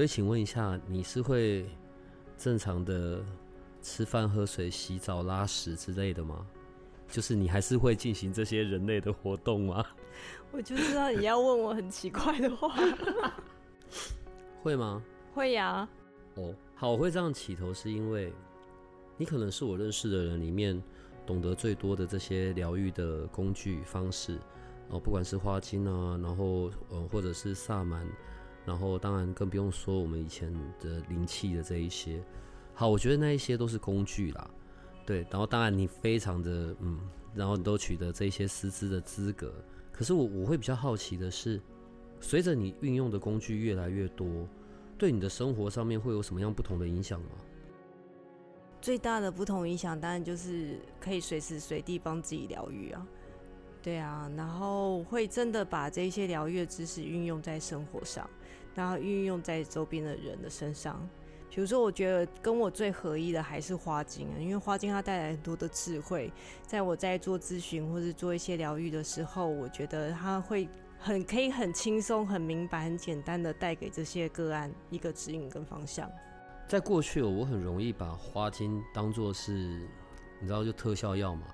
所以，请问一下，你是会正常的吃饭、喝水、洗澡、拉屎之类的吗？就是你还是会进行这些人类的活动吗？我就知道你要问我很奇怪的话。会吗？会呀。哦，好，我会这样起头，是因为你可能是我认识的人里面懂得最多的这些疗愈的工具方式哦，不管是花精啊，然后嗯，或者是萨满。然后，当然更不用说我们以前的灵气的这一些。好，我觉得那一些都是工具啦，对。然后，当然你非常的嗯，然后你都取得这些师资的资格。可是我我会比较好奇的是，随着你运用的工具越来越多，对你的生活上面会有什么样不同的影响吗？最大的不同影响，当然就是可以随时随地帮自己疗愈啊。对啊，然后会真的把这些疗愈知识运用在生活上。然后运用在周边的人的身上，比如说，我觉得跟我最合意的还是花精啊，因为花精它带来很多的智慧，在我在做咨询或者做一些疗愈的时候，我觉得它会很可以很轻松、很明白、很简单的带给这些个案一个指引跟方向。在过去，我很容易把花精当做是，你知道，就特效药嘛，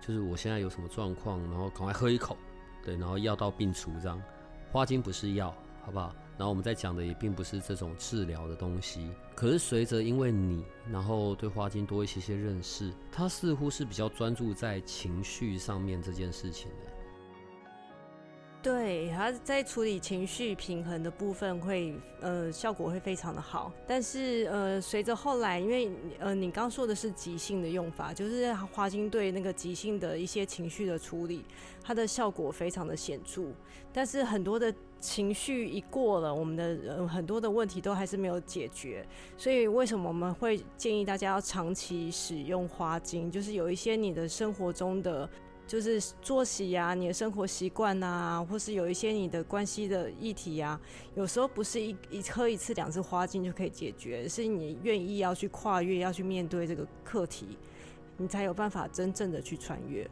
就是我现在有什么状况，然后赶快喝一口，对，然后药到病除这样。花精不是药，好不好？然后我们在讲的也并不是这种治疗的东西，可是随着因为你，然后对花精多一些些认识，它似乎是比较专注在情绪上面这件事情的。对，他在处理情绪平衡的部分会，呃，效果会非常的好。但是，呃，随着后来，因为，呃，你刚说的是急性的用法，就是花精对那个急性的一些情绪的处理，它的效果非常的显著。但是很多的情绪一过了，我们的很多的问题都还是没有解决。所以，为什么我们会建议大家要长期使用花精？就是有一些你的生活中的。就是作息呀，你的生活习惯呐，或是有一些你的关系的议题呀，有时候不是一一喝一次两次花精就可以解决，是你愿意要去跨越，要去面对这个课题，你才有办法真正的去穿越。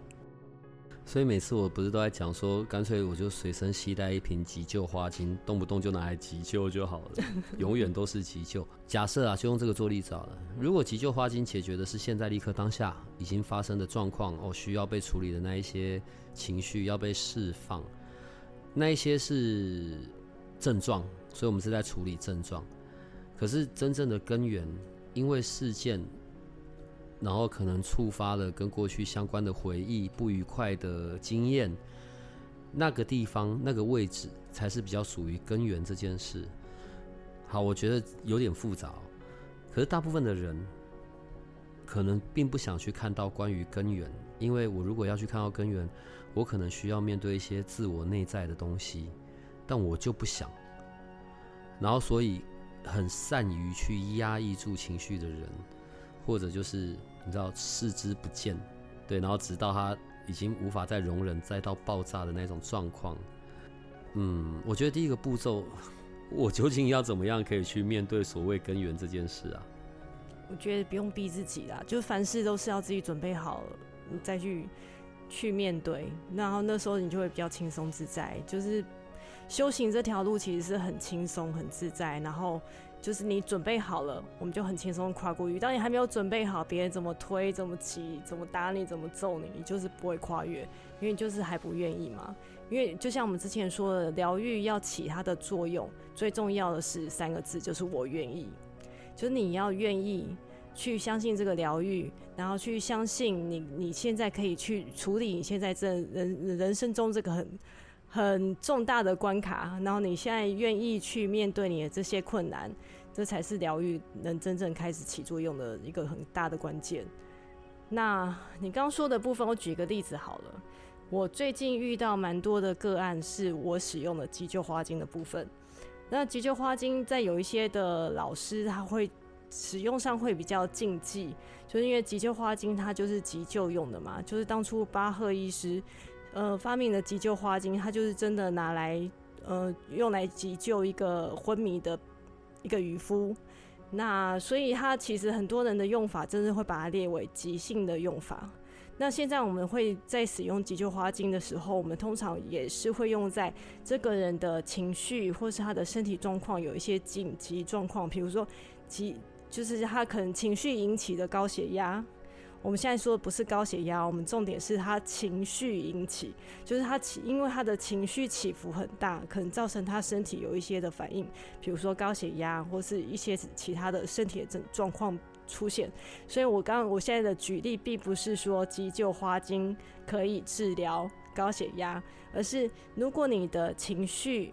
所以每次我不是都在讲说，干脆我就随身携带一瓶急救花精，动不动就拿来急救就好了，永远都是急救。假设啊，就用这个做例子好了。如果急救花精解决的是现在立刻当下已经发生的状况哦，需要被处理的那一些情绪要被释放，那一些是症状，所以我们是在处理症状。可是真正的根源，因为事件。然后可能触发了跟过去相关的回忆、不愉快的经验，那个地方、那个位置才是比较属于根源这件事。好，我觉得有点复杂，可是大部分的人可能并不想去看到关于根源，因为我如果要去看到根源，我可能需要面对一些自我内在的东西，但我就不想。然后，所以很善于去压抑住情绪的人，或者就是。你知道视之不见，对，然后直到他已经无法再容忍，再到爆炸的那种状况。嗯，我觉得第一个步骤，我究竟要怎么样可以去面对所谓根源这件事啊？我觉得不用逼自己啦，就凡事都是要自己准备好，你再去去面对，然后那时候你就会比较轻松自在。就是修行这条路其实是很轻松、很自在，然后。就是你准备好了，我们就很轻松跨过去。当你还没有准备好，别人怎么推、怎么挤、怎么打你、怎么揍你，你就是不会跨越，因为就是还不愿意嘛。因为就像我们之前说的，疗愈要起它的作用，最重要的是三个字，就是我愿意。就是你要愿意去相信这个疗愈，然后去相信你，你现在可以去处理你现在这人人生中这个很。很重大的关卡，然后你现在愿意去面对你的这些困难，这才是疗愈能真正开始起作用的一个很大的关键。那你刚刚说的部分，我举一个例子好了。我最近遇到蛮多的个案，是我使用的急救花精的部分。那急救花精在有一些的老师他会使用上会比较禁忌，就是因为急救花精它就是急救用的嘛，就是当初巴赫医师呃发明的急救花精，它就是真的拿来呃用来急救一个昏迷的一个渔夫。那所以它其实很多人的用法，真的会把它列为急性的用法。那现在我们会在使用急救花精的时候，我们通常也是会用在这个人的情绪或是他的身体状况有一些紧急状况，比如说急，就是他可能情绪引起的高血压。我们现在说的不是高血压，我们重点是他情绪引起，就是他起，因为他的情绪起伏很大，可能造成他身体有一些的反应，比如说高血压或是一些其他的身体的症状况出现。所以我刚我现在的举例，并不是说急救花精可以治疗高血压，而是如果你的情绪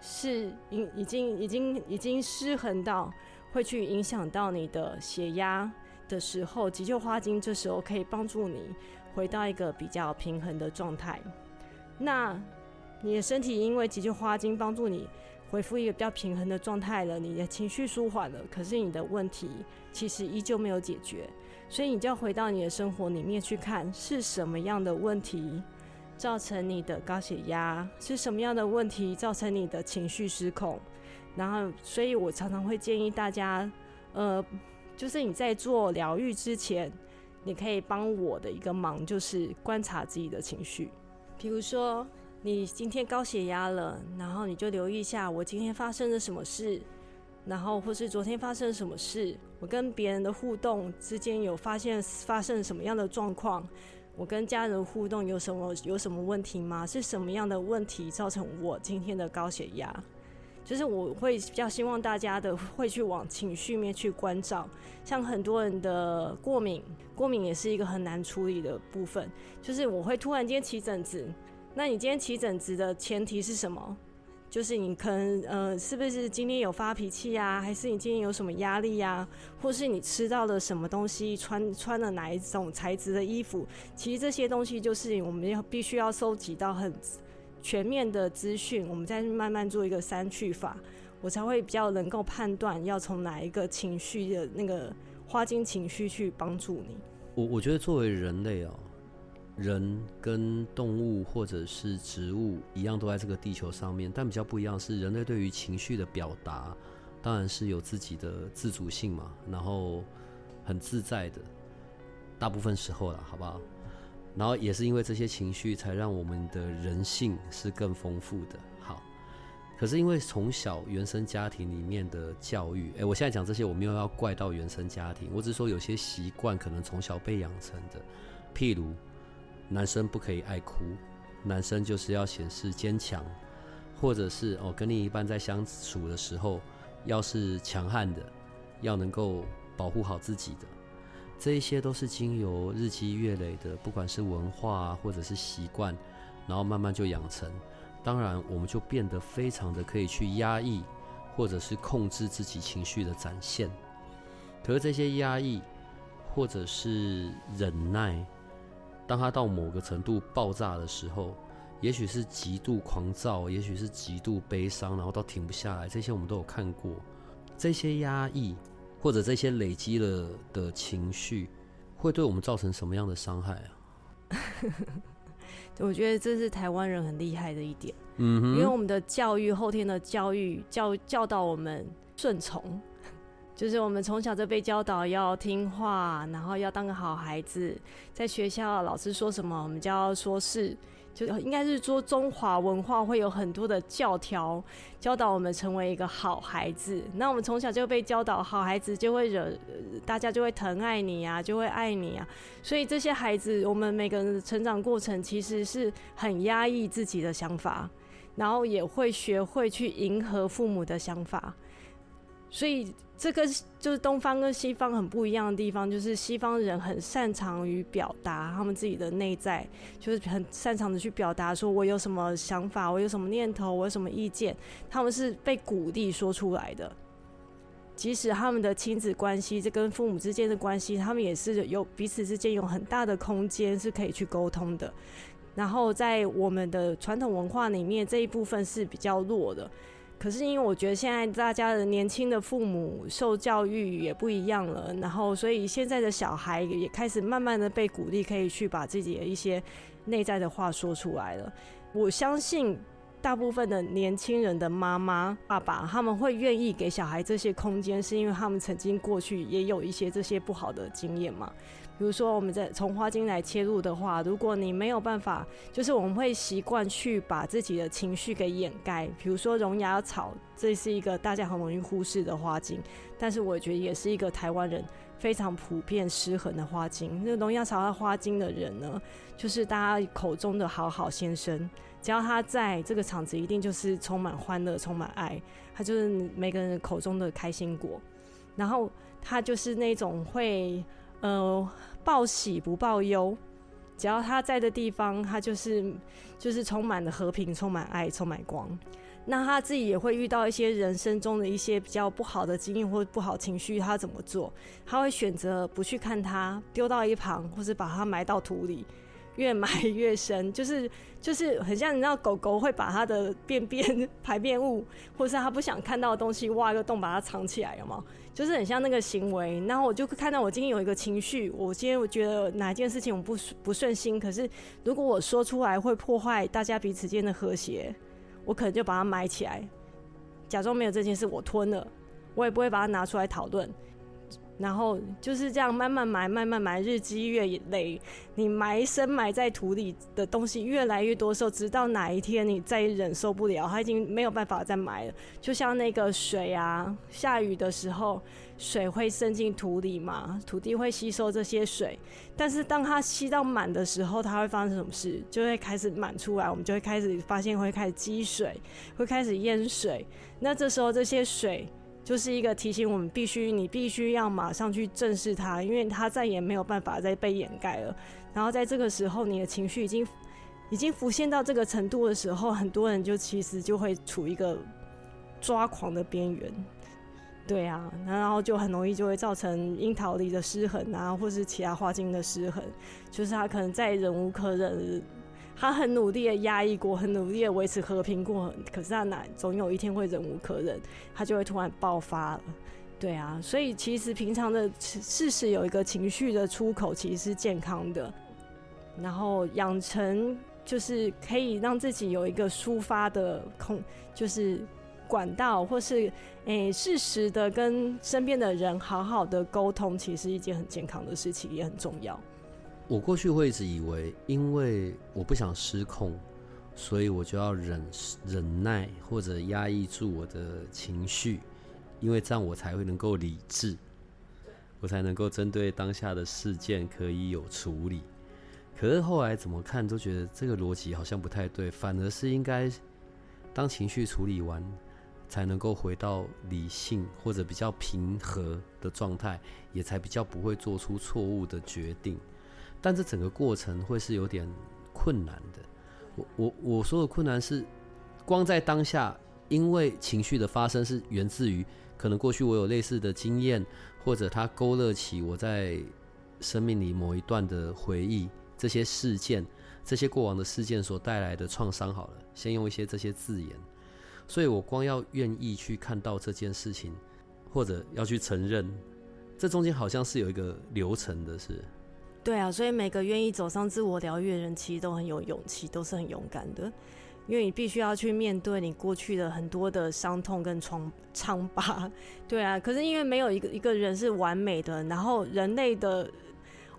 是已已经已经已经失衡到会去影响到你的血压。的时候，急救花精这时候可以帮助你回到一个比较平衡的状态。那你的身体因为急救花精帮助你恢复一个比较平衡的状态了，你的情绪舒缓了，可是你的问题其实依旧没有解决，所以你就要回到你的生活里面去看是什么样的问题造成你的高血压，是什么样的问题造成你的情绪失控。然后，所以我常常会建议大家，呃。就是你在做疗愈之前，你可以帮我的一个忙，就是观察自己的情绪。比如说，你今天高血压了，然后你就留意一下我今天发生了什么事，然后或是昨天发生了什么事，我跟别人的互动之间有发现发生什么样的状况，我跟家人互动有什么有什么问题吗？是什么样的问题造成我今天的高血压？就是我会比较希望大家的会去往情绪面去关照，像很多人的过敏，过敏也是一个很难处理的部分。就是我会突然间起疹子，那你今天起疹子的前提是什么？就是你可能呃，是不是今天有发脾气啊？还是你今天有什么压力呀？或是你吃到了什么东西？穿穿了哪一种材质的衣服？其实这些东西就是我们要必须要收集到很。全面的资讯，我们再慢慢做一个删去法，我才会比较能够判断要从哪一个情绪的那个花精情绪去帮助你。我我觉得作为人类哦，人跟动物或者是植物一样，都在这个地球上面，但比较不一样是人类对于情绪的表达，当然是有自己的自主性嘛，然后很自在的，大部分时候了，好不好？然后也是因为这些情绪，才让我们的人性是更丰富的。好，可是因为从小原生家庭里面的教育，哎，我现在讲这些，我没有要怪到原生家庭，我只是说有些习惯可能从小被养成的。譬如，男生不可以爱哭，男生就是要显示坚强，或者是哦，跟另一半在相处的时候，要是强悍的，要能够保护好自己的。这一些都是经由日积月累的，不管是文化或者是习惯，然后慢慢就养成。当然，我们就变得非常的可以去压抑，或者是控制自己情绪的展现。可是这些压抑或者是忍耐，当他到某个程度爆炸的时候，也许是极度狂躁，也许是极度悲伤，然后到停不下来。这些我们都有看过。这些压抑。或者这些累积了的情绪，会对我们造成什么样的伤害啊？我觉得这是台湾人很厉害的一点，嗯，因为我们的教育后天的教育教教导我们顺从，就是我们从小就被教导要听话，然后要当个好孩子，在学校老师说什么，我们就要说是。就应该是说中华文化会有很多的教条教导我们成为一个好孩子。那我们从小就被教导，好孩子就会惹大家就会疼爱你啊，就会爱你啊。所以这些孩子，我们每个人的成长过程其实是很压抑自己的想法，然后也会学会去迎合父母的想法。所以。这个就是东方跟西方很不一样的地方，就是西方人很擅长于表达他们自己的内在，就是很擅长的去表达，说我有什么想法，我有什么念头，我有什么意见，他们是被鼓励说出来的。即使他们的亲子关系，这跟父母之间的关系，他们也是有彼此之间有很大的空间是可以去沟通的。然后在我们的传统文化里面，这一部分是比较弱的。可是因为我觉得现在大家的年轻的父母受教育也不一样了，然后所以现在的小孩也开始慢慢的被鼓励，可以去把自己的一些内在的话说出来了。我相信大部分的年轻人的妈妈、爸爸，他们会愿意给小孩这些空间，是因为他们曾经过去也有一些这些不好的经验嘛。比如说，我们在从花精来切入的话，如果你没有办法，就是我们会习惯去把自己的情绪给掩盖。比如说龙牙草，这是一个大家很容易忽视的花精，但是我觉得也是一个台湾人非常普遍失衡的花精。那个龙牙草它花精的人呢，就是大家口中的好好先生，只要他在这个场子，一定就是充满欢乐、充满爱，他就是每个人口中的开心果。然后他就是那种会。呃，报喜不报忧，只要他在的地方，他就是就是充满了和平，充满爱，充满光。那他自己也会遇到一些人生中的一些比较不好的经验或不好情绪，他怎么做？他会选择不去看他，丢到一旁，或是把他埋到土里。越埋 越深，就是就是很像你知道狗狗会把它的便便 排便物，或是它不想看到的东西挖一个洞把它藏起来，有吗？就是很像那个行为。然后我就看到我今天有一个情绪，我今天我觉得哪一件事情我不不顺心，可是如果我说出来会破坏大家彼此间的和谐，我可能就把它埋起来，假装没有这件事，我吞了，我也不会把它拿出来讨论。然后就是这样慢慢埋，慢慢埋，日积月累，你埋深埋在土里的东西越来越多时候，直到哪一天你再忍受不了，它已经没有办法再埋了。就像那个水啊，下雨的时候，水会渗进土里嘛，土地会吸收这些水，但是当它吸到满的时候，它会发生什么事？就会开始满出来，我们就会开始发现会开始积水，会开始淹水。那这时候这些水。就是一个提醒我们，必须你必须要马上去正视它，因为它再也没有办法再被掩盖了。然后在这个时候，你的情绪已经已经浮现到这个程度的时候，很多人就其实就会处一个抓狂的边缘。对啊，然后就很容易就会造成樱桃里的失衡啊，或是其他花精的失衡，就是他可能再忍无可忍。他很努力的压抑过，很努力的维持和平过，可是他哪总有一天会忍无可忍，他就会突然爆发了。对啊，所以其实平常的事实有一个情绪的出口，其实是健康的。然后养成就是可以让自己有一个抒发的空，就是管道，或是诶适时的跟身边的人好好的沟通，其实一件很健康的事情，也很重要。我过去会一直以为，因为我不想失控，所以我就要忍忍耐或者压抑住我的情绪，因为这样我才会能够理智，我才能够针对当下的事件可以有处理。可是后来怎么看都觉得这个逻辑好像不太对，反而是应该当情绪处理完，才能够回到理性或者比较平和的状态，也才比较不会做出错误的决定。但这整个过程会是有点困难的。我我我说的困难是，光在当下，因为情绪的发生是源自于可能过去我有类似的经验，或者它勾勒起我在生命里某一段的回忆，这些事件，这些过往的事件所带来的创伤。好了，先用一些这些字眼。所以我光要愿意去看到这件事情，或者要去承认，这中间好像是有一个流程的，是。对啊，所以每个愿意走上自我疗愈的人，其实都很有勇气，都是很勇敢的，因为你必须要去面对你过去的很多的伤痛跟疮疮疤。对啊，可是因为没有一个一个人是完美的，然后人类的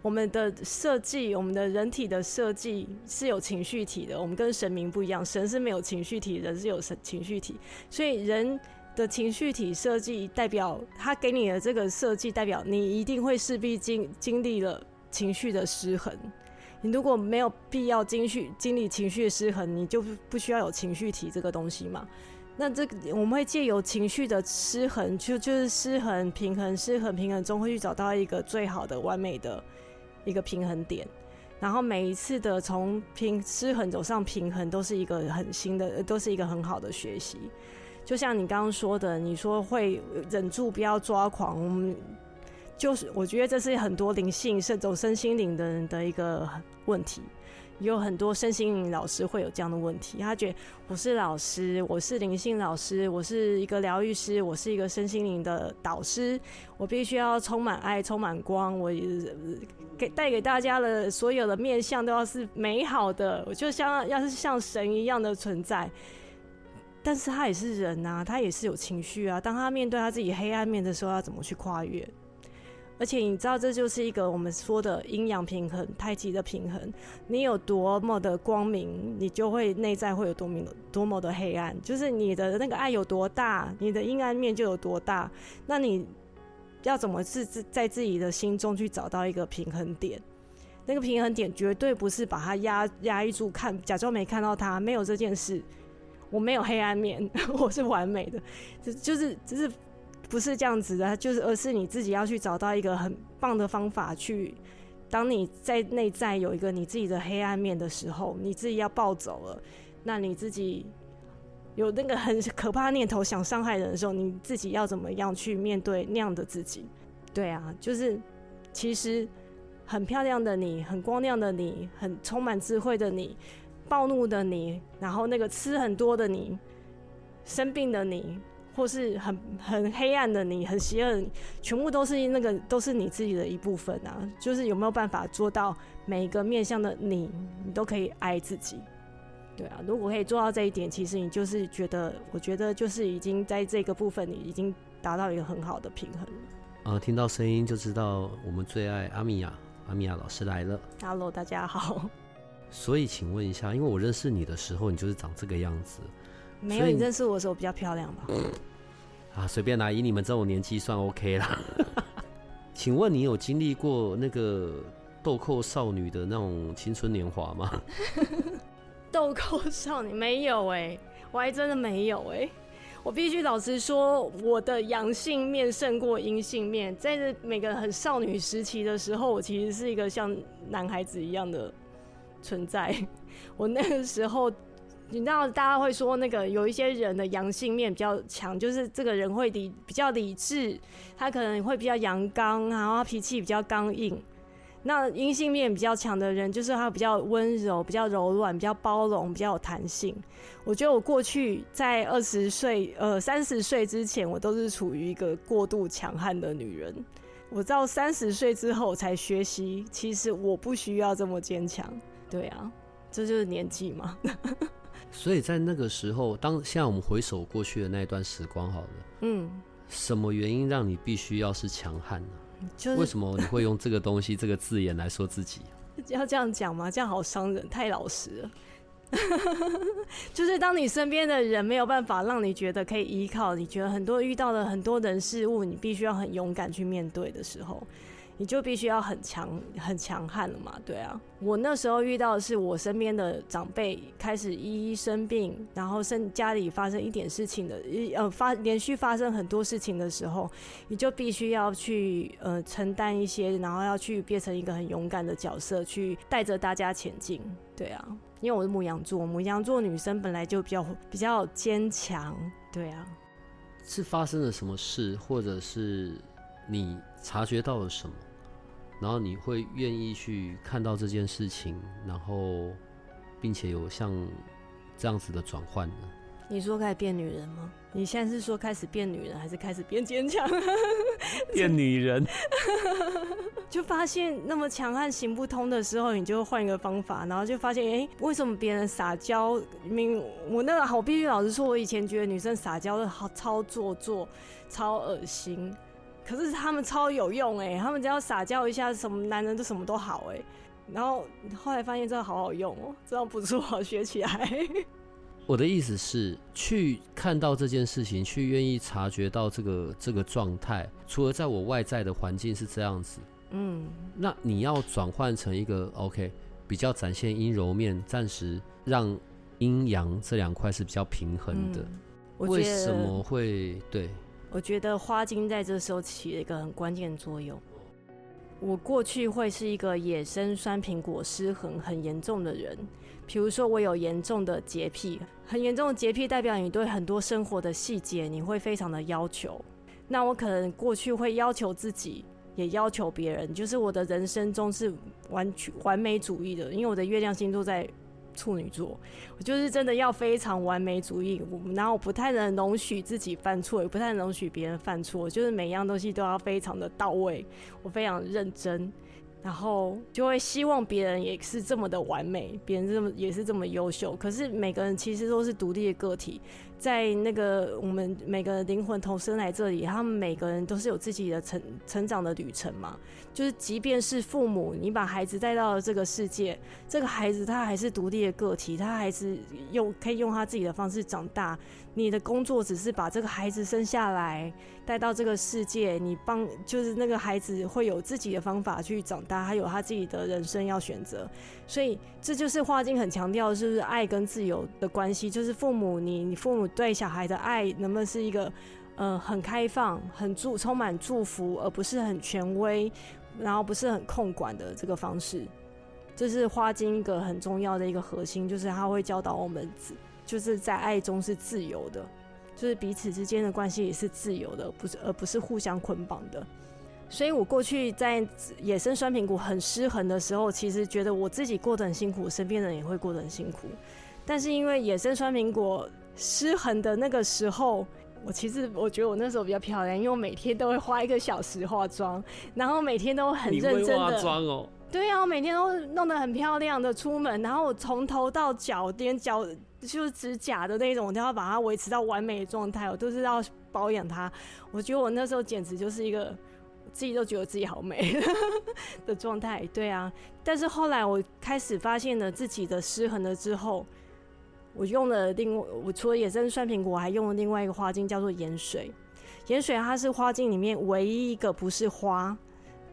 我们的设计，我们的人体的设计是有情绪体的，我们跟神明不一样，神是没有情绪体，人是有神情绪体，所以人的情绪体设计代表他给你的这个设计，代表你一定会势必经经历了。情绪的失衡，你如果没有必要经绪经历情绪的失衡，你就不需要有情绪体这个东西嘛？那这个我们会借由情绪的失衡，就就是失衡、平衡、失衡、平衡中，会去找到一个最好的、完美的一个平衡点。然后每一次的从平失衡走上平衡，都是一个很新的，都是一个很好的学习。就像你刚刚说的，你说会忍住不要抓狂，就是我觉得这是很多灵性、是走身心灵的人的一个问题，有很多身心灵老师会有这样的问题，他觉得我是老师，我是灵性老师，我是一个疗愈师，我是一个身心灵的导师，我必须要充满爱，充满光，我给带给大家的所有的面相都要是美好的，我就像要是像神一样的存在。但是他也是人呐，他也是有情绪啊。当他面对他自己黑暗面的时候，要怎么去跨越？而且你知道，这就是一个我们说的阴阳平衡、太极的平衡。你有多么的光明，你就会内在会有多么多么的黑暗。就是你的那个爱有多大，你的阴暗面就有多大。那你要怎么自自在自己的心中去找到一个平衡点？那个平衡点绝对不是把它压压抑住，看假装没看到它，没有这件事。我没有黑暗面，我是完美的，就就是就是。不是这样子的，就是而是你自己要去找到一个很棒的方法去。当你在内在有一个你自己的黑暗面的时候，你自己要暴走了，那你自己有那个很可怕念头想伤害人的时候，你自己要怎么样去面对那样的自己？对啊，就是其实很漂亮的你，很光亮的你，很充满智慧的你，暴怒的你，然后那个吃很多的你，生病的你。或是很很黑暗的你，很邪恶，的你，全部都是那个都是你自己的一部分啊。就是有没有办法做到每一个面向的你，你都可以爱自己？对啊，如果可以做到这一点，其实你就是觉得，我觉得就是已经在这个部分，你已经达到一个很好的平衡。啊，听到声音就知道我们最爱阿米娅，阿米娅老师来了。Hello，大家好。所以请问一下，因为我认识你的时候，你就是长这个样子。没有，你认识我的时候比较漂亮吧？啊，随便啦，以你们这种年纪算 OK 啦。请问你有经历过那个豆蔻少女的那种青春年华吗？豆蔻少女没有哎，我还真的没有哎。我必须老实说，我的阳性面胜过阴性面。在这每个很少女时期的时候，我其实是一个像男孩子一样的存在。我那个时候。你知道，大家会说那个有一些人的阳性面比较强，就是这个人会理比较理智，他可能会比较阳刚，然后脾气比较刚硬。那阴性面比较强的人，就是他比较温柔、比较柔软、比较包容、比较有弹性。我觉得我过去在二十岁、呃三十岁之前，我都是处于一个过度强悍的女人。我到三十岁之后才学习，其实我不需要这么坚强。对啊，这就是年纪嘛。所以在那个时候，当现在我们回首过去的那一段时光，好了，嗯，什么原因让你必须要是强悍呢？为什么你会用这个东西、这个字眼来说自己？要这样讲吗？这样好伤人，太老实了。就是当你身边的人没有办法让你觉得可以依靠，你觉得很多遇到了很多人事物，你必须要很勇敢去面对的时候。你就必须要很强、很强悍了嘛？对啊，我那时候遇到的是我身边的长辈开始一一生病，然后生家里发生一点事情的，一呃发连续发生很多事情的时候，你就必须要去呃承担一些，然后要去变成一个很勇敢的角色，去带着大家前进。对啊，因为我是母羊座，母羊座女生本来就比较比较坚强。对啊，是发生了什么事，或者是你察觉到了什么？然后你会愿意去看到这件事情，然后并且有像这样子的转换呢？你说开始变女人吗？你现在是说开始变女人，还是开始变坚强？变女人，就发现那么强悍行不通的时候，你就换一个方法，然后就发现，哎，为什么别人撒娇？明我那个好，必须老实说，我以前觉得女生撒娇的好超做作、超恶心。可是他们超有用哎，他们只要撒娇一下，什么男人都什么都好哎。然后后来发现这个好好用哦，这样不错，学起来。我的意思是，去看到这件事情，去愿意察觉到这个这个状态，除了在我外在的环境是这样子，嗯，那你要转换成一个 OK，比较展现阴柔面，暂时让阴阳这两块是比较平衡的。为什么会对？我觉得花精在这时候起了一个很关键作用。我过去会是一个野生酸苹果失衡很严重的人，比如说我有严重的洁癖，很严重的洁癖代表你对很多生活的细节你会非常的要求。那我可能过去会要求自己也要求别人，就是我的人生中是完全完美主义的，因为我的月亮星座在处女座，我就是真的要非常完美主义，我然后我不太能容许自己犯错，也不太能容许别人犯错，就是每一样东西都要非常的到位，我非常认真。然后就会希望别人也是这么的完美，别人这么也是这么优秀。可是每个人其实都是独立的个体。在那个我们每个灵魂投生来这里，他们每个人都是有自己的成成长的旅程嘛。就是即便是父母，你把孩子带到了这个世界，这个孩子他还是独立的个体，他还是用可以用他自己的方式长大。你的工作只是把这个孩子生下来，带到这个世界，你帮就是那个孩子会有自己的方法去长大，他有他自己的人生要选择。所以这就是花经很强调，就是爱跟自由的关系，就是父母你你父母。对小孩的爱能不能是一个，呃，很开放、很祝、充满祝福，而不是很权威，然后不是很控管的这个方式？这是花精一个很重要的一个核心，就是他会教导我们，就是在爱中是自由的，就是彼此之间的关系也是自由的，不是而不是互相捆绑的。所以我过去在野生酸苹果很失衡的时候，其实觉得我自己过得很辛苦，身边人也会过得很辛苦。但是因为野生酸苹果。失衡的那个时候，我其实我觉得我那时候比较漂亮，因为我每天都会花一个小时化妆，然后每天都很认真的化妆哦。对啊，我每天都弄得很漂亮的出门，然后我从头到脚，连脚就是指甲的那种，我都要把它维持到完美的状态，我都是要保养它。我觉得我那时候简直就是一个自己都觉得自己好美 的状态。对啊，但是后来我开始发现了自己的失衡了之后。我用了另外，我除了野生酸苹果，我还用了另外一个花精，叫做盐水。盐水它是花精里面唯一一个不是花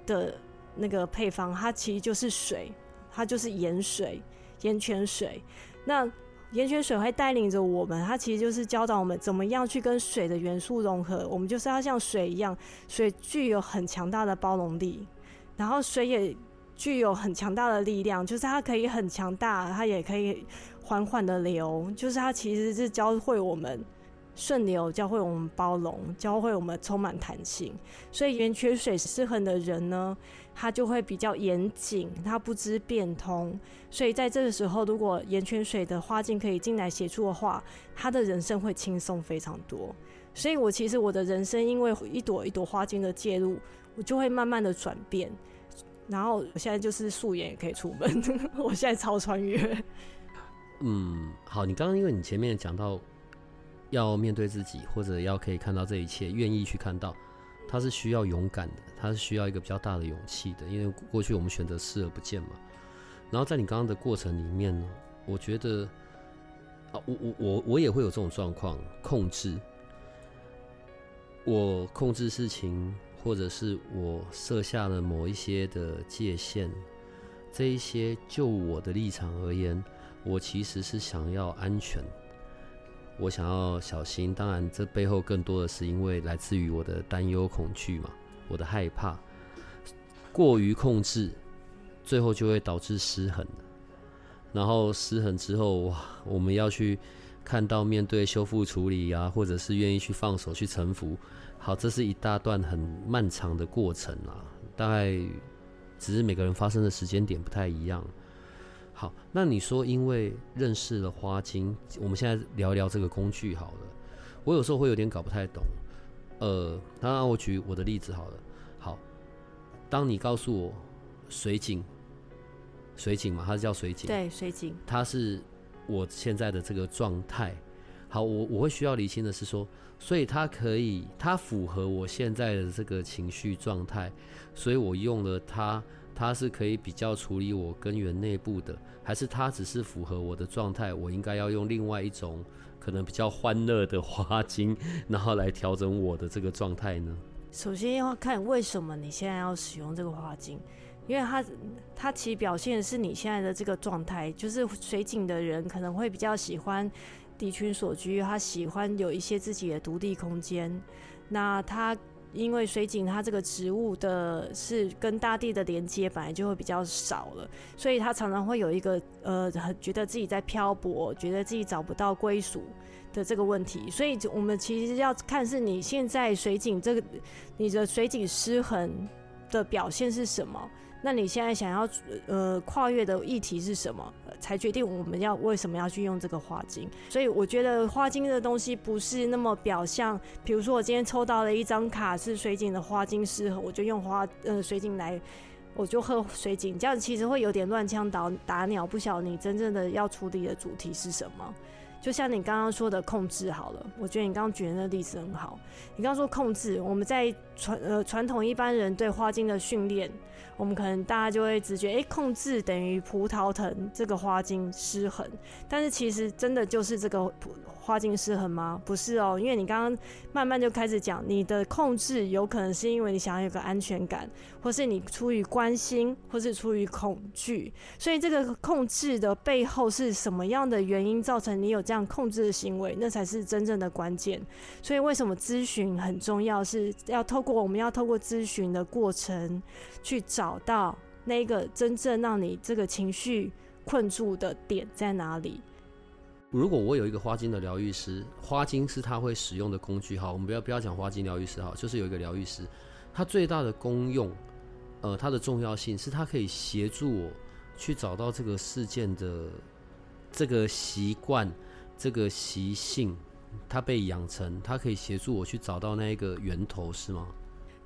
的那个配方，它其实就是水，它就是盐水、盐泉水。那盐泉水会带领着我们，它其实就是教导我们怎么样去跟水的元素融合。我们就是要像水一样，水具有很强大的包容力，然后水也具有很强大的力量，就是它可以很强大，它也可以。缓缓的流，就是它其实是教会我们顺流，教会我们包容，教会我们充满弹性。所以圆缺水失衡的人呢，他就会比较严谨，他不知变通。所以在这个时候，如果盐泉水的花镜可以进来协助的话，他的人生会轻松非常多。所以我其实我的人生因为一朵一朵花镜的介入，我就会慢慢的转变。然后我现在就是素颜也可以出门，我现在超穿越。嗯，好，你刚刚因为你前面讲到要面对自己，或者要可以看到这一切，愿意去看到，它是需要勇敢的，它是需要一个比较大的勇气的，因为过去我们选择视而不见嘛。然后在你刚刚的过程里面呢，我觉得啊，我我我我也会有这种状况，控制，我控制事情，或者是我设下了某一些的界限，这一些就我的立场而言。我其实是想要安全，我想要小心。当然，这背后更多的是因为来自于我的担忧、恐惧嘛，我的害怕。过于控制，最后就会导致失衡。然后失衡之后，哇，我们要去看到面对修复处理啊，或者是愿意去放手去臣服。好，这是一大段很漫长的过程啊。大概只是每个人发生的时间点不太一样。好，那你说，因为认识了花精，我们现在聊一聊这个工具好了。我有时候会有点搞不太懂，呃，当然我举我的例子好了。好，当你告诉我水井，水井嘛，它是叫水井，对，水井，它是我现在的这个状态。好，我我会需要理清的是说，所以它可以，它符合我现在的这个情绪状态，所以我用了它。它是可以比较处理我根源内部的，还是它只是符合我的状态？我应该要用另外一种可能比较欢乐的花精，然后来调整我的这个状态呢？首先要看为什么你现在要使用这个花精，因为它它其实表现的是你现在的这个状态，就是水井的人可能会比较喜欢离群所居，他喜欢有一些自己的独立空间，那他。因为水井它这个植物的是跟大地的连接本来就会比较少了，所以它常常会有一个呃，很觉得自己在漂泊，觉得自己找不到归属的这个问题。所以，我们其实要看是你现在水井这个你的水井失衡的表现是什么？那你现在想要呃跨越的议题是什么？才决定我们要为什么要去用这个花精。所以我觉得花精的东西不是那么表象。比如说我今天抽到了一张卡是水井的花精适合，我就用花呃水井来，我就喝水井。这样其实会有点乱枪打打鸟，不晓得你真正的要处理的主题是什么。就像你刚刚说的控制好了，我觉得你刚刚举的那个例子很好。你刚刚说控制，我们在传呃传统一般人对花精的训练。我们可能大家就会直觉，哎，控制等于葡萄藤这个花精失衡，但是其实真的就是这个花精失衡吗？不是哦，因为你刚刚慢慢就开始讲，你的控制有可能是因为你想要有个安全感，或是你出于关心，或是出于恐惧，所以这个控制的背后是什么样的原因造成你有这样控制的行为？那才是真正的关键。所以为什么咨询很重要？是要透过我们要透过咨询的过程去找。到那个真正让你这个情绪困住的点在哪里？如果我有一个花精的疗愈师，花精是他会使用的工具。好，我们不要不要讲花精疗愈师，好，就是有一个疗愈师，他最大的功用，呃，它的重要性是它可以协助我去找到这个事件的这个习惯、这个习性，它被养成，它可以协助我去找到那一个源头，是吗？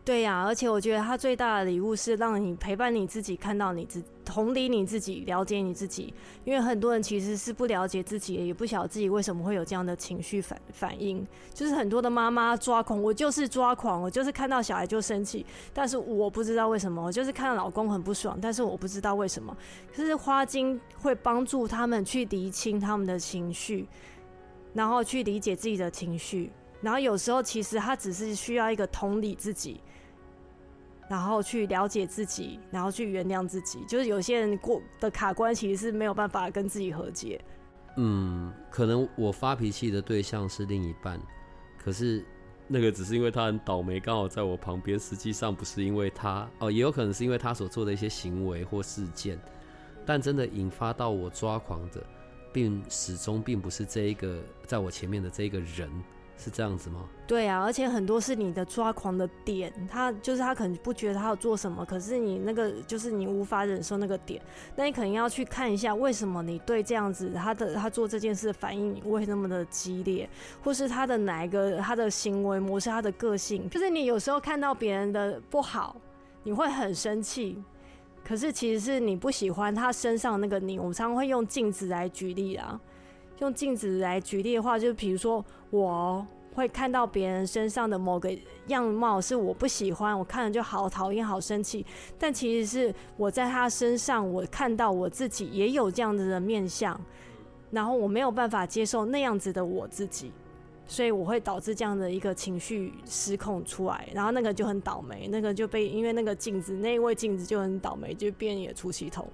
对呀，而且我觉得他最大的礼物是让你陪伴你自己，看到你自同理你自己，了解你自己。因为很多人其实是不了解自己，也不晓得自己为什么会有这样的情绪反反应。就是很多的妈妈抓狂，我就是抓狂，我就是看到小孩就生气，但是我不知道为什么，我就是看到老公很不爽，但是我不知道为什么。可是花精会帮助他们去厘清他们的情绪，然后去理解自己的情绪。然后有时候其实他只是需要一个同理自己。然后去了解自己，然后去原谅自己。就是有些人过的卡关，其实是没有办法跟自己和解。嗯，可能我发脾气的对象是另一半，可是那个只是因为他很倒霉，刚好在我旁边。实际上不是因为他哦，也有可能是因为他所做的一些行为或事件。但真的引发到我抓狂的，并始终并不是这一个在我前面的这一个人。是这样子吗？对啊，而且很多是你的抓狂的点，他就是他可能不觉得他要做什么，可是你那个就是你无法忍受那个点，那你可能要去看一下为什么你对这样子他的他做这件事的反应会那么的激烈，或是他的哪一个他的行为模式、他的个性，就是你有时候看到别人的不好，你会很生气，可是其实是你不喜欢他身上那个你。我常常会用镜子来举例啊。用镜子来举例的话，就比如说，我会看到别人身上的某个样貌是我不喜欢，我看了就好讨厌、好生气。但其实是我在他身上，我看到我自己也有这样子的面相，然后我没有办法接受那样子的我自己，所以我会导致这样的一个情绪失控出来，然后那个就很倒霉，那个就被因为那个镜子那一位镜子就很倒霉，就变也出气筒。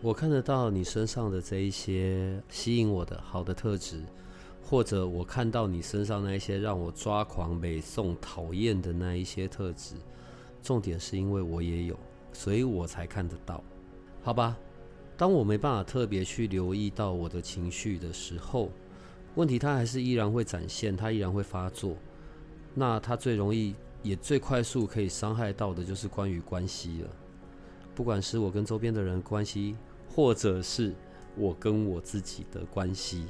我看得到你身上的这一些吸引我的好的特质，或者我看到你身上那一些让我抓狂、美颂、讨厌的那一些特质。重点是因为我也有，所以我才看得到。好吧，当我没办法特别去留意到我的情绪的时候，问题它还是依然会展现，它依然会发作。那它最容易也最快速可以伤害到的就是关于关系了，不管是我跟周边的人关系。或者是我跟我自己的关系，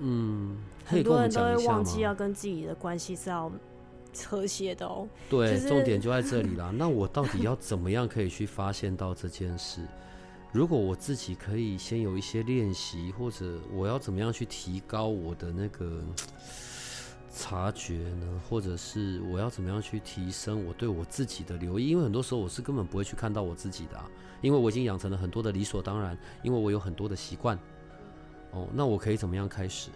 嗯，很多人都会忘记要跟自己的关系是要和谐的哦。对，重点就在这里啦。那我到底要怎么样可以去发现到这件事？如果我自己可以先有一些练习，或者我要怎么样去提高我的那个？察觉呢，或者是我要怎么样去提升我对我自己的留意？因为很多时候我是根本不会去看到我自己的，因为我已经养成了很多的理所当然，因为我有很多的习惯。哦，那我可以怎么样开始？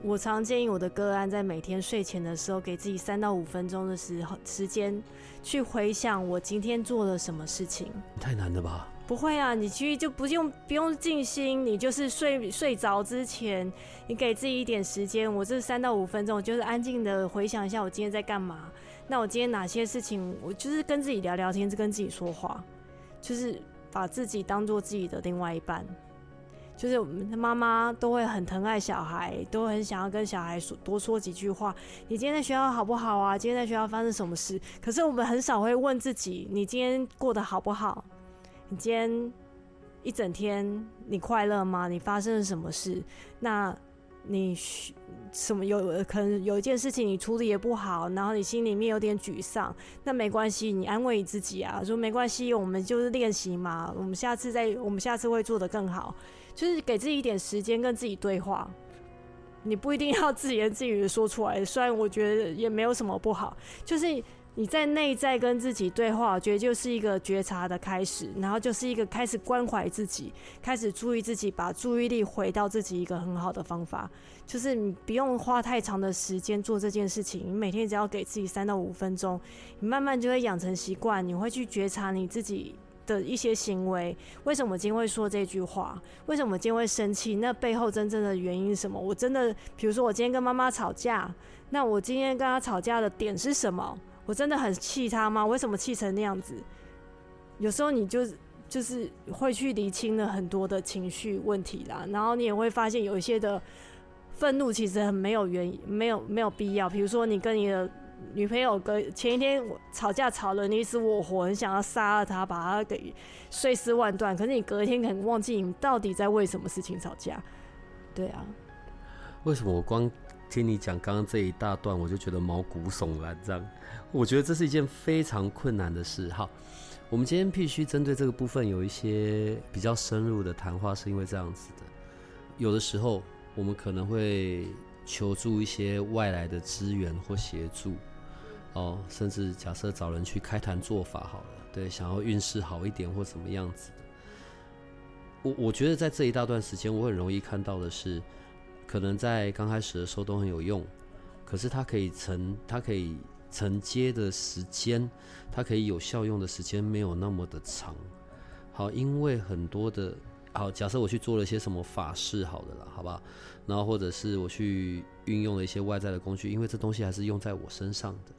我常建议我的个案在每天睡前的时候，给自己三到五分钟的时候时间，去回想我今天做了什么事情。太难了吧？不会啊，你其实就不用不用静心，你就是睡睡着之前，你给自己一点时间。我这三到五分钟，就是安静的回想一下我今天在干嘛。那我今天哪些事情，我就是跟自己聊聊天，是跟自己说话，就是把自己当做自己的另外一半，就是我们的妈妈都会很疼爱小孩，都很想要跟小孩说多说几句话。你今天在学校好不好啊？今天在学校发生什么事？可是我们很少会问自己，你今天过得好不好？你今天一整天你快乐吗？你发生了什么事？那你什么有可能有一件事情你处理也不好，然后你心里面有点沮丧，那没关系，你安慰你自己啊，说没关系，我们就是练习嘛，我们下次再，我们下次会做得更好。就是给自己一点时间跟自己对话，你不一定要自言自语的说出来。虽然我觉得也没有什么不好，就是你在内在跟自己对话，我觉得就是一个觉察的开始，然后就是一个开始关怀自己，开始注意自己，把注意力回到自己一个很好的方法。就是你不用花太长的时间做这件事情，你每天只要给自己三到五分钟，你慢慢就会养成习惯，你会去觉察你自己。的一些行为，为什么今天会说这句话？为什么今天会生气？那背后真正的原因是什么？我真的，比如说我今天跟妈妈吵架，那我今天跟她吵架的点是什么？我真的很气她吗？为什么气成那样子？有时候你就就是会去理清了很多的情绪问题啦，然后你也会发现有一些的愤怒其实很没有原因，没有没有必要。比如说你跟你的。女朋友隔前一天吵架吵了你死我活，很想要杀了他，把他给碎尸万段。可是你隔一天可能忘记你到底在为什么事情吵架，对啊。为什么我光听你讲刚刚这一大段，我就觉得毛骨悚然？这样，我觉得这是一件非常困难的事。好，我们今天必须针对这个部分有一些比较深入的谈话，是因为这样子的。有的时候我们可能会求助一些外来的资源或协助。哦，甚至假设找人去开坛做法好了，对，想要运势好一点或怎么样子。我我觉得在这一大段时间，我很容易看到的是，可能在刚开始的时候都很有用，可是它可以承它可以承接的时间，它可以有效用的时间没有那么的长。好，因为很多的，好，假设我去做了一些什么法事，好的了，好吧，然后或者是我去运用了一些外在的工具，因为这东西还是用在我身上的。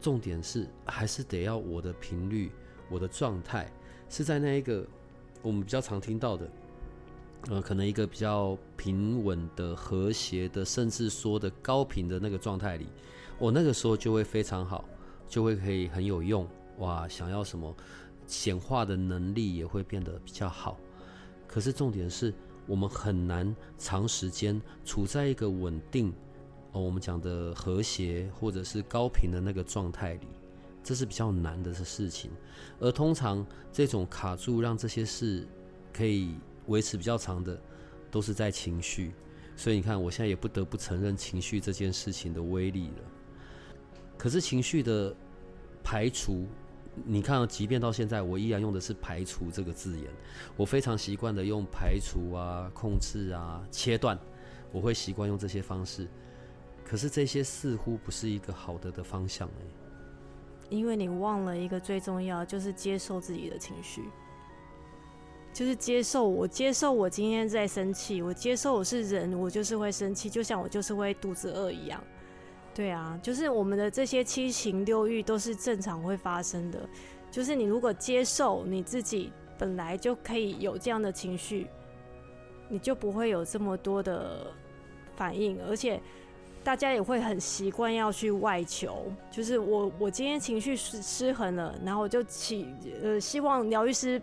重点是还是得要我的频率，我的状态是在那一个我们比较常听到的，呃，可能一个比较平稳的、和谐的，甚至说的高频的那个状态里，我那个时候就会非常好，就会可以很有用哇！想要什么显化的能力也会变得比较好。可是重点是我们很难长时间处在一个稳定。我们讲的和谐或者是高频的那个状态里，这是比较难的事情。而通常这种卡住让这些事可以维持比较长的，都是在情绪。所以你看，我现在也不得不承认情绪这件事情的威力了。可是情绪的排除，你看，即便到现在，我依然用的是“排除”这个字眼。我非常习惯的用排除啊、控制啊、切断，我会习惯用这些方式。可是这些似乎不是一个好的的方向哎，因为你忘了一个最重要，就是接受自己的情绪，就是接受我接受我今天在生气，我接受我是人，我就是会生气，就像我就是会肚子饿一样。对啊，就是我们的这些七情六欲都是正常会发生的。就是你如果接受你自己本来就可以有这样的情绪，你就不会有这么多的反应，而且。大家也会很习惯要去外求，就是我我今天情绪失失衡了，然后我就起呃希望疗愈师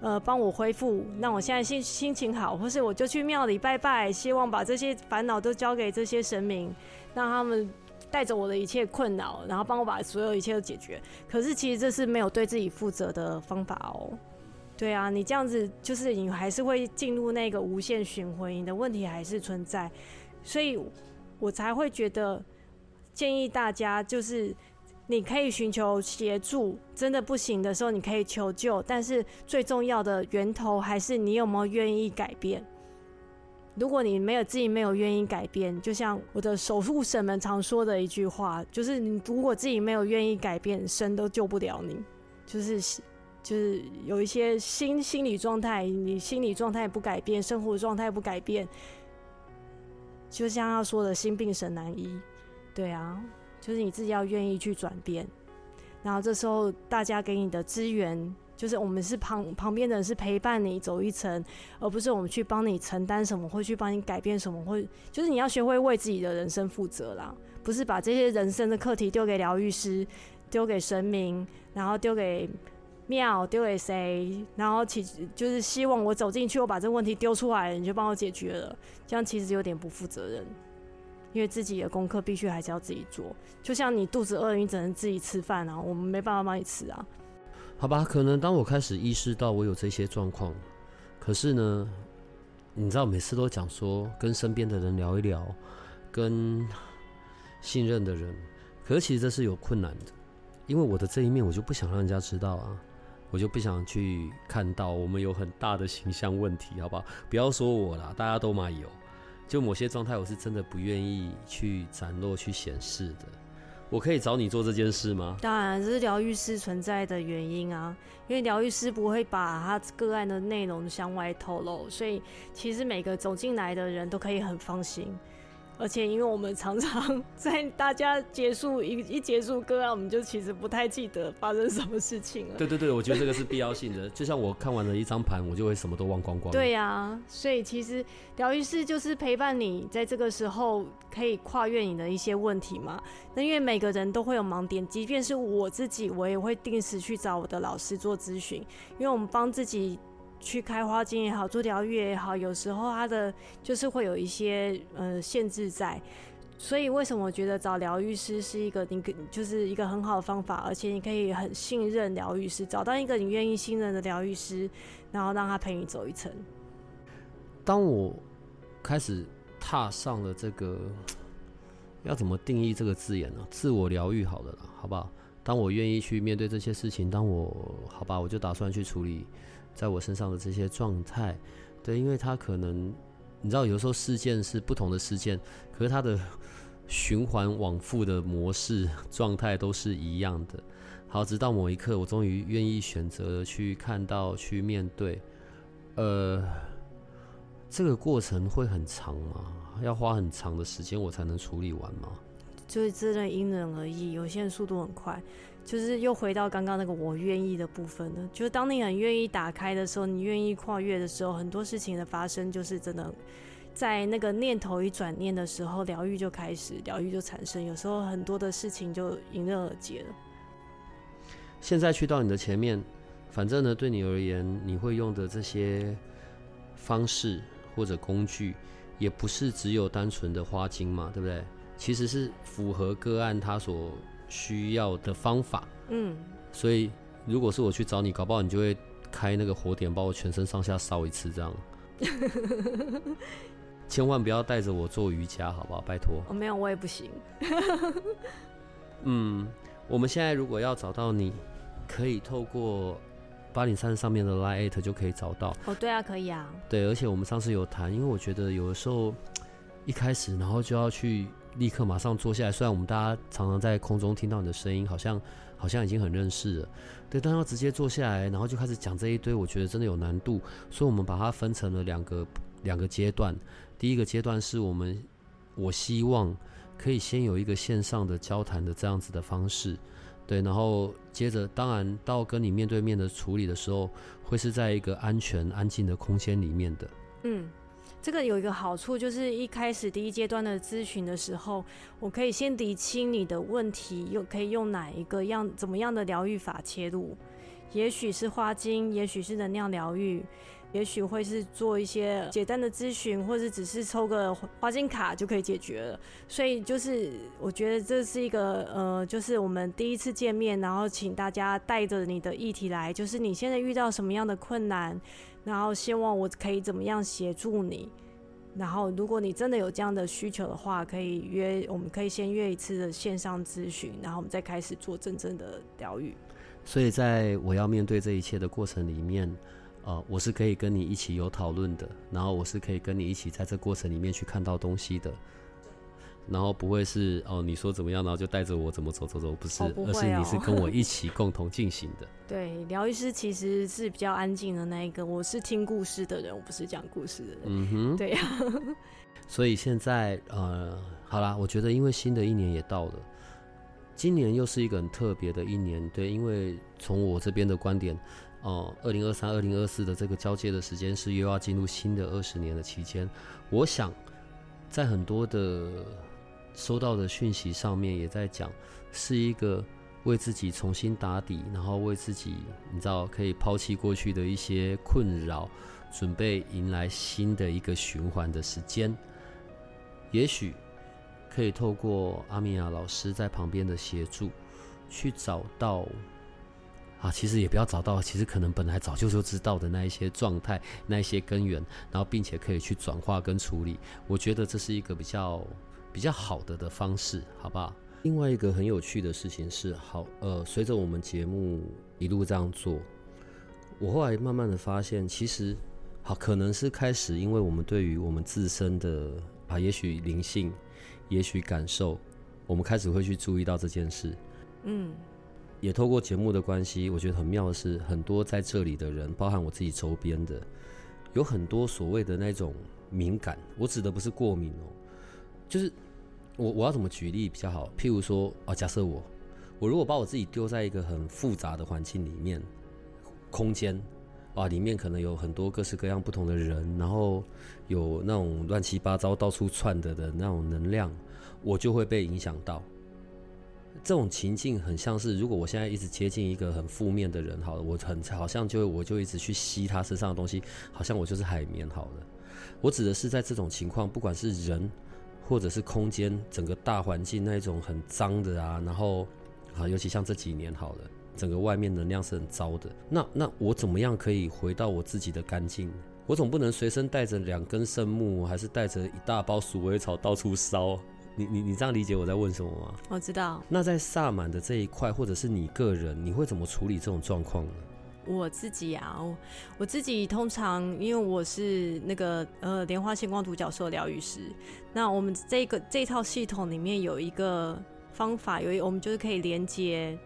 呃帮我恢复，那我现在心心情好，或是我就去庙里拜拜，希望把这些烦恼都交给这些神明，让他们带着我的一切困扰，然后帮我把所有一切都解决。可是其实这是没有对自己负责的方法哦。对啊，你这样子就是你还是会进入那个无限循环，你的问题还是存在，所以。我才会觉得建议大家，就是你可以寻求协助，真的不行的时候你可以求救，但是最重要的源头还是你有没有愿意改变。如果你没有自己没有愿意改变，就像我的守护神们常说的一句话，就是你如果自己没有愿意改变，神都救不了你。就是就是有一些心心理状态，你心理状态不改变，生活状态不改变。就像他说的“心病神难医”，对啊，就是你自己要愿意去转变，然后这时候大家给你的资源就是我们是旁旁边的人是陪伴你走一层，而不是我们去帮你承担什么，或去帮你改变什么，或就是你要学会为自己的人生负责啦，不是把这些人生的课题丢给疗愈师，丢给神明，然后丢给庙，丢给谁，然后其就是希望我走进去，我把这个问题丢出来，你就帮我解决了，这样其实有点不负责任。因为自己的功课必须还是要自己做，就像你肚子饿，你只能自己吃饭啊，我们没办法帮你吃啊。好吧，可能当我开始意识到我有这些状况，可是呢，你知道每次都讲说跟身边的人聊一聊，跟信任的人，可是其实这是有困难的，因为我的这一面我就不想让人家知道啊，我就不想去看到我们有很大的形象问题，好不好？不要说我啦，大家都嘛有。就某些状态，我是真的不愿意去展露、去显示的。我可以找你做这件事吗？当然，这是疗愈师存在的原因啊。因为疗愈师不会把他个案的内容向外透露，所以其实每个走进来的人都可以很放心。而且，因为我们常常 在大家结束一一结束歌啊，我们就其实不太记得发生什么事情了。对对对，我觉得这个是必要性的。就像我看完了一张盘，我就会什么都忘光光。对呀，所以其实疗愈师就是陪伴你在这个时候可以跨越你的一些问题嘛。那因为每个人都会有盲点，即便是我自己，我也会定时去找我的老师做咨询，因为我们帮自己。去开花精也好，做疗愈也好，有时候它的就是会有一些呃限制在，所以为什么我觉得找疗愈师是一个你可就是一个很好的方法，而且你可以很信任疗愈师，找到一个你愿意信任的疗愈师，然后让他陪你走一程。当我开始踏上了这个，要怎么定义这个字眼呢？自我疗愈，好了，好不好？当我愿意去面对这些事情，当我好吧，我就打算去处理。在我身上的这些状态，对，因为他可能，你知道，有时候事件是不同的事件，可是它的 循环往复的模式状态都是一样的。好，直到某一刻，我终于愿意选择去看到、去面对。呃，这个过程会很长吗？要花很长的时间我才能处理完吗？就是真的因人而异，有些人速度很快。就是又回到刚刚那个我愿意的部分了。就是当你很愿意打开的时候，你愿意跨越的时候，很多事情的发生就是真的，在那个念头一转念的时候，疗愈就开始，疗愈就产生。有时候很多的事情就迎刃而解了。现在去到你的前面，反正呢，对你而言，你会用的这些方式或者工具，也不是只有单纯的花精嘛，对不对？其实是符合个案他所。需要的方法，嗯，所以如果是我去找你，搞不好你就会开那个火点，把我全身上下烧一次，这样。千万不要带着我做瑜伽，好不好？拜托。哦，没有，我也不行。嗯，我们现在如果要找到你，可以透过八零三上面的 line eight 就可以找到。哦，对啊，可以啊。对，而且我们上次有谈，因为我觉得有的时候一开始，然后就要去。立刻马上坐下来。虽然我们大家常常在空中听到你的声音，好像好像已经很认识了，对，但要直接坐下来，然后就开始讲这一堆，我觉得真的有难度。所以，我们把它分成了两个两个阶段。第一个阶段是我们，我希望可以先有一个线上的交谈的这样子的方式，对，然后接着，当然到跟你面对面的处理的时候，会是在一个安全安静的空间里面的。嗯。这个有一个好处，就是一开始第一阶段的咨询的时候，我可以先理清你的问题，又可以用哪一个样怎么样的疗愈法切入，也许是花精，也许是能量疗愈，也许会是做一些简单的咨询，或者只是抽个花精卡就可以解决了。所以就是我觉得这是一个呃，就是我们第一次见面，然后请大家带着你的议题来，就是你现在遇到什么样的困难。然后希望我可以怎么样协助你？然后如果你真的有这样的需求的话，可以约，我们可以先约一次的线上咨询，然后我们再开始做真正的疗愈。所以在我要面对这一切的过程里面，呃，我是可以跟你一起有讨论的，然后我是可以跟你一起在这过程里面去看到东西的。然后不会是哦，你说怎么样，然后就带着我怎么走走走，不是，而是你是跟我一起共同进行的。对，疗愈师其实是比较安静的那一个，我是听故事的人，我不是讲故事的人。嗯哼，对呀。所以现在呃，好啦，我觉得因为新的一年也到了，今年又是一个很特别的一年。对，因为从我这边的观点，哦，二零二三、二零二四的这个交接的时间是又要进入新的二十年的期间。我想，在很多的收到的讯息上面，也在讲是一个为自己重新打底，然后为自己你知道可以抛弃过去的一些困扰，准备迎来新的一个循环的时间。也许可以透过阿米亚老师在旁边的协助，去找到。啊，其实也不要找到，其实可能本来早就就知道的那一些状态，那一些根源，然后并且可以去转化跟处理。我觉得这是一个比较比较好的的方式，好不好？另外一个很有趣的事情是，好，呃，随着我们节目一路这样做，我后来慢慢的发现，其实好可能是开始，因为我们对于我们自身的啊，也许灵性，也许感受，我们开始会去注意到这件事，嗯。也透过节目的关系，我觉得很妙的是，很多在这里的人，包含我自己周边的，有很多所谓的那种敏感。我指的不是过敏哦，就是我我要怎么举例比较好？譬如说啊，假设我我如果把我自己丢在一个很复杂的环境里面，空间啊，里面可能有很多各式各样不同的人，然后有那种乱七八糟到处窜的的那种能量，我就会被影响到。这种情境很像是，如果我现在一直接近一个很负面的人，好了，我很好像就我就一直去吸他身上的东西，好像我就是海绵，好了。我指的是在这种情况，不管是人或者是空间，整个大环境那一种很脏的啊，然后啊，尤其像这几年好了，整个外面能量是很糟的。那那我怎么样可以回到我自己的干净？我总不能随身带着两根圣木，还是带着一大包鼠尾草到处烧？你你你这样理解我在问什么吗？我知道。那在萨满的这一块，或者是你个人，你会怎么处理这种状况呢？我自己啊，我自己通常因为我是那个呃莲花星光独角兽疗愈师，那我们这个这套系统里面有一个方法，有一我们就是可以连接。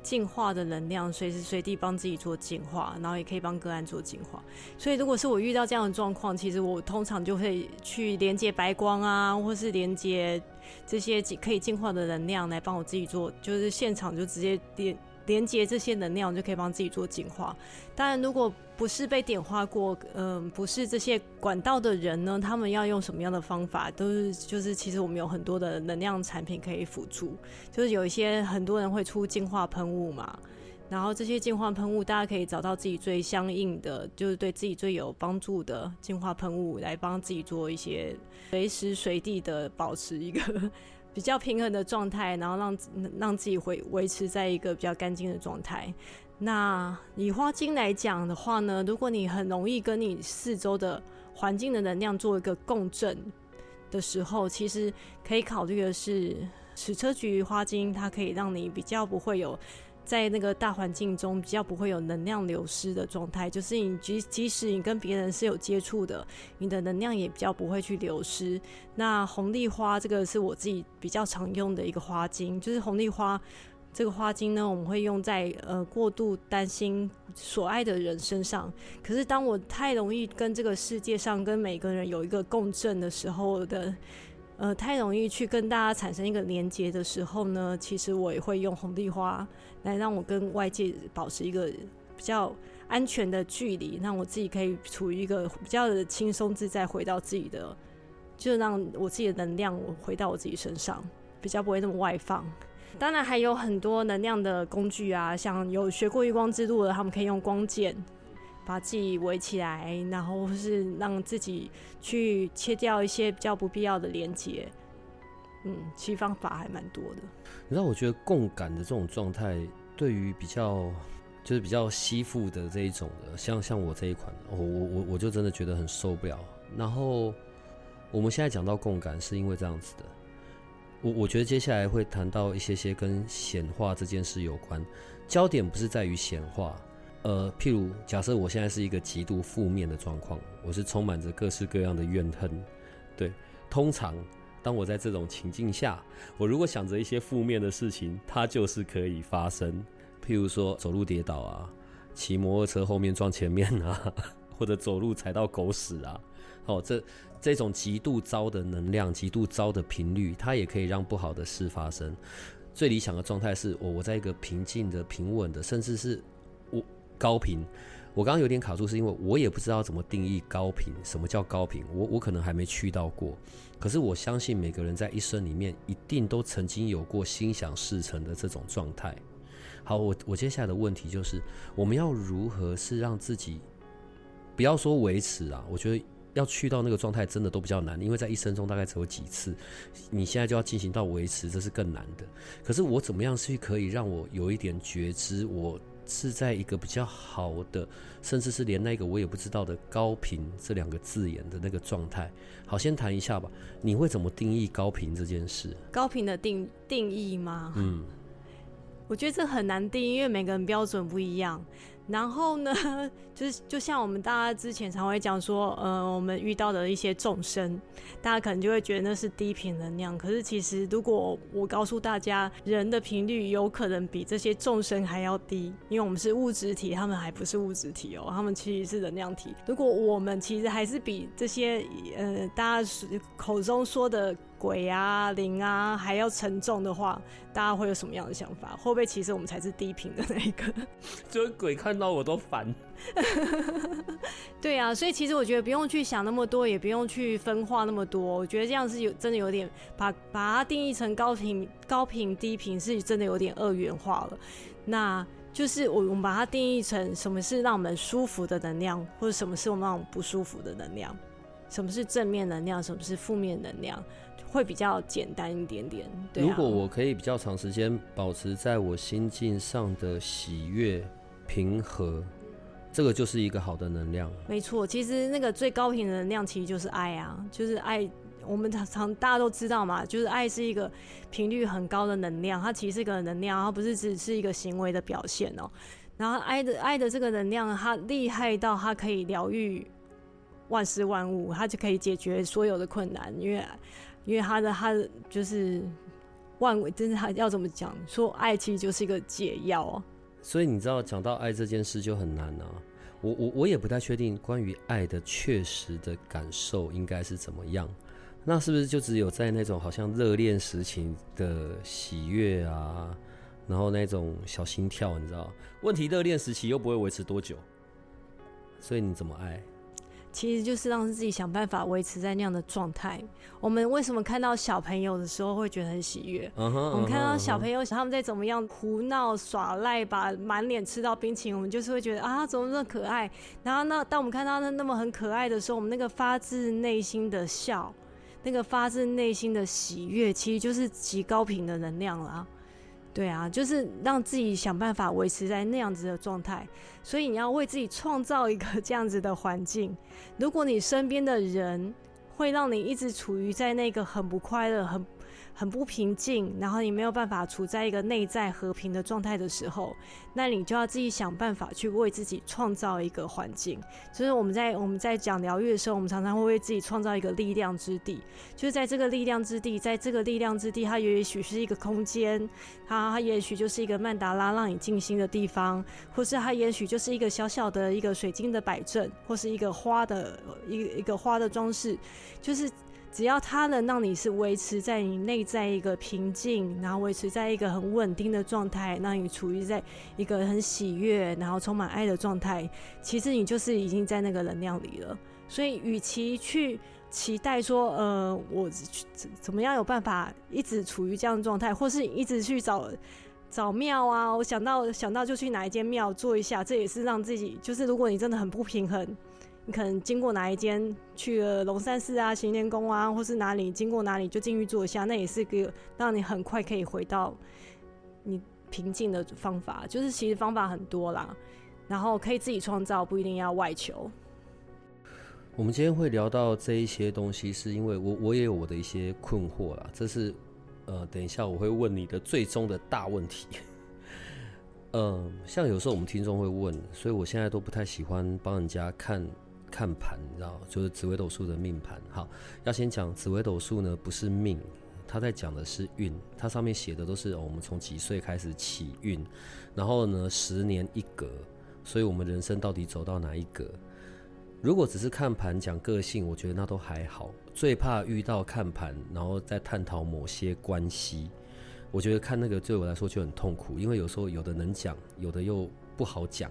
进化的能量，随时随地帮自己做净化，然后也可以帮个案做净化。所以，如果是我遇到这样的状况，其实我通常就会去连接白光啊，或是连接这些可以进化的能量来帮我自己做，就是现场就直接连。连接这些能量，就可以帮自己做净化。当然，如果不是被点化过，嗯，不是这些管道的人呢，他们要用什么样的方法，都是就是，其实我们有很多的能量产品可以辅助。就是有一些很多人会出净化喷雾嘛，然后这些净化喷雾，大家可以找到自己最相应的，就是对自己最有帮助的净化喷雾，来帮自己做一些随时随地的保持一个。比较平衡的状态，然后让让自己维维持在一个比较干净的状态。那以花精来讲的话呢，如果你很容易跟你四周的环境的能量做一个共振的时候，其实可以考虑的是矢车菊花精，它可以让你比较不会有。在那个大环境中，比较不会有能量流失的状态，就是你即即使你跟别人是有接触的，你的能量也比较不会去流失。那红丽花这个是我自己比较常用的一个花精，就是红丽花这个花精呢，我们会用在呃过度担心所爱的人身上。可是当我太容易跟这个世界上跟每个人有一个共振的时候的。呃，太容易去跟大家产生一个连接的时候呢，其实我也会用红地花来让我跟外界保持一个比较安全的距离，让我自己可以处于一个比较的轻松自在，回到自己的，就让我自己的能量回到我自己身上，比较不会那么外放。当然还有很多能量的工具啊，像有学过月光之路的，他们可以用光剑。把自己围起来，然后是让自己去切掉一些比较不必要的连接。嗯，其实方法还蛮多的。你知道，我觉得共感的这种状态，对于比较就是比较吸附的这一种的，像像我这一款，我我我我就真的觉得很受不了。然后我们现在讲到共感，是因为这样子的。我我觉得接下来会谈到一些些跟显化这件事有关，焦点不是在于显化。呃，譬如假设我现在是一个极度负面的状况，我是充满着各式各样的怨恨。对，通常当我在这种情境下，我如果想着一些负面的事情，它就是可以发生。譬如说走路跌倒啊，骑摩托车后面撞前面啊，或者走路踩到狗屎啊。哦，这这种极度糟的能量、极度糟的频率，它也可以让不好的事发生。最理想的状态是我我在一个平静的、平稳的，甚至是。高频。我刚刚有点卡住，是因为我也不知道怎么定义高频，什么叫高频？我我可能还没去到过。可是我相信每个人在一生里面一定都曾经有过心想事成的这种状态。好，我我接下来的问题就是，我们要如何是让自己不要说维持啊？我觉得要去到那个状态真的都比较难，因为在一生中大概只有几次，你现在就要进行到维持，这是更难的。可是我怎么样去可以让我有一点觉知？我是在一个比较好的，甚至是连那个我也不知道的高频这两个字眼的那个状态。好，先谈一下吧。你会怎么定义高频这件事？高频的定定义吗？嗯，我觉得这很难定，因为每个人标准不一样。然后呢，就是就像我们大家之前常会讲说，呃，我们遇到的一些众生，大家可能就会觉得那是低频能量。可是其实，如果我告诉大家，人的频率有可能比这些众生还要低，因为我们是物质体，他们还不是物质体哦，他们其实是能量体。如果我们其实还是比这些呃大家口中说的。鬼啊灵啊还要沉重的话，大家会有什么样的想法？会不会其实我们才是低频的那一个？就是鬼看到我都烦。对啊，所以其实我觉得不用去想那么多，也不用去分化那么多。我觉得这样是有真的有点把把它定义成高频、高频、低频，是真的有点二元化了。那就是我我们把它定义成什么是让我们舒服的能量，或者什么是我们让我们不舒服的能量？什么是正面能量？什么是负面能量？会比较简单一点点。对如果我可以比较长时间保持在我心境上的喜悦、平和，这个就是一个好的能量。没错，其实那个最高频的能量其实就是爱啊，就是爱。我们常常大家都知道嘛，就是爱是一个频率很高的能量，它其实是一个能量，它不是只是一个行为的表现哦。然后爱的爱的这个能量，它厉害到它可以疗愈万事万物，它就可以解决所有的困难，因为。因为他的他的就是万维，真是他要怎么讲？说爱其实就是一个解药啊。所以你知道，讲到爱这件事就很难啊。我我我也不太确定关于爱的确实的感受应该是怎么样。那是不是就只有在那种好像热恋时期的喜悦啊，然后那种小心跳？你知道，问题热恋时期又不会维持多久，所以你怎么爱？其实就是让自己想办法维持在那样的状态。我们为什么看到小朋友的时候会觉得很喜悦？我们看到小朋友他们在怎么样胡闹耍赖，把满脸吃到冰淇淋，我们就是会觉得啊，怎么那么可爱？然后那当我们看到那那么很可爱的时候，我们那个发自内心的笑，那个发自内心的喜悦，其实就是极高频的能量了。对啊，就是让自己想办法维持在那样子的状态，所以你要为自己创造一个 这样子的环境。如果你身边的人会让你一直处于在那个很不快乐、很……很不平静，然后你没有办法处在一个内在和平的状态的时候，那你就要自己想办法去为自己创造一个环境。就是我们在我们在讲疗愈的时候，我们常常会为自己创造一个力量之地。就是在这个力量之地，在这个力量之地，它也许是一个空间，它它也许就是一个曼达拉让你静心的地方，或是它也许就是一个小小的一个水晶的摆阵，或是一个花的一个一个花的装饰，就是。只要它能让你是维持在你内在一个平静，然后维持在一个很稳定的状态，让你处于在一个很喜悦，然后充满爱的状态，其实你就是已经在那个能量里了。所以，与其去期待说，呃，我怎怎么样有办法一直处于这样的状态，或是一直去找找庙啊，我想到想到就去哪一间庙做一下，这也是让自己就是，如果你真的很不平衡。你可能经过哪一间去了龙山寺啊、行天宫啊，或是哪里经过哪里就进去坐一下，那也是个让你很快可以回到你平静的方法。就是其实方法很多啦，然后可以自己创造，不一定要外求。我们今天会聊到这一些东西，是因为我我也有我的一些困惑啦。这是呃，等一下我会问你的最终的大问题。嗯，像有时候我们听众会问，所以我现在都不太喜欢帮人家看。看盘，你知道，就是紫微斗数的命盘。好，要先讲紫微斗数呢，不是命，它在讲的是运。它上面写的都是我们从几岁开始起运，然后呢，十年一格，所以我们人生到底走到哪一格？如果只是看盘讲个性，我觉得那都还好。最怕遇到看盘，然后再探讨某些关系，我觉得看那个对我来说就很痛苦，因为有时候有的能讲，有的又不好讲。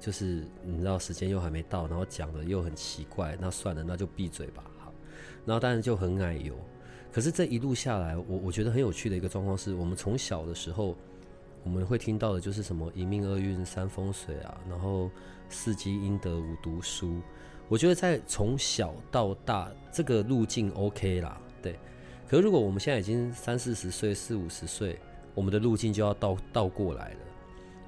就是你知道时间又还没到，然后讲的又很奇怪，那算了，那就闭嘴吧。好，然后当然就很矮油。可是这一路下来，我我觉得很有趣的一个状况是，我们从小的时候，我们会听到的就是什么一命二运三风水啊，然后四积阴德五读书。我觉得在从小到大这个路径 OK 啦，对。可是如果我们现在已经三四十岁、四五十岁，我们的路径就要倒倒过来了，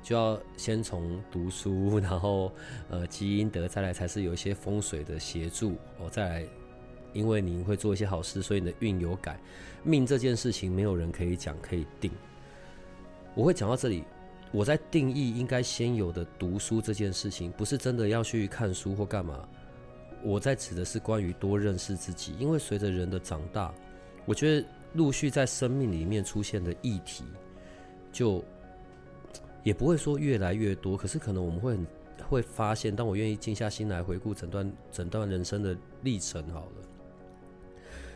就要先从读书，然后呃积阴德，再来才是有一些风水的协助，哦，再来。因为你会做一些好事，所以你的运有改。命这件事情，没有人可以讲可以定。我会讲到这里，我在定义应该先有的读书这件事情，不是真的要去看书或干嘛。我在指的是关于多认识自己，因为随着人的长大，我觉得陆续在生命里面出现的议题，就也不会说越来越多，可是可能我们会很会发现，当我愿意静下心来回顾整段整段人生的历程，好了。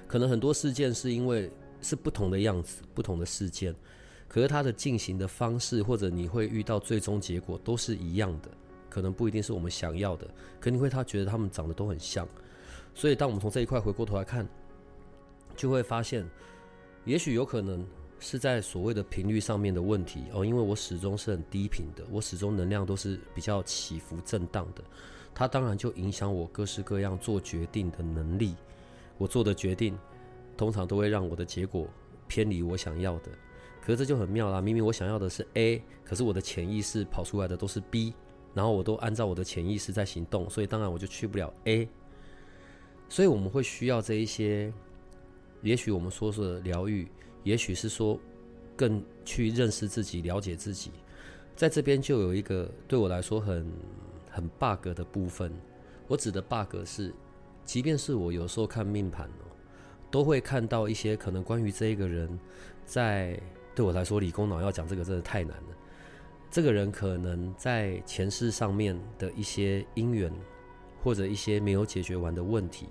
可能很多事件是因为是不同的样子，不同的事件，可是它的进行的方式或者你会遇到最终结果都是一样的，可能不一定是我们想要的，可你会他觉得他们长得都很像，所以当我们从这一块回过头来看，就会发现，也许有可能是在所谓的频率上面的问题哦，因为我始终是很低频的，我始终能量都是比较起伏震荡的，它当然就影响我各式各样做决定的能力。我做的决定，通常都会让我的结果偏离我想要的。可是这就很妙啦，明明我想要的是 A，可是我的潜意识跑出来的都是 B，然后我都按照我的潜意识在行动，所以当然我就去不了 A。所以我们会需要这一些，也许我们说的疗愈，也许是说更去认识自己、了解自己。在这边就有一个对我来说很很 bug 的部分，我指的 bug 是。即便是我有时候看命盘哦，都会看到一些可能关于这一个人，在对我来说理工脑要讲这个真的太难了。这个人可能在前世上面的一些因缘，或者一些没有解决完的问题，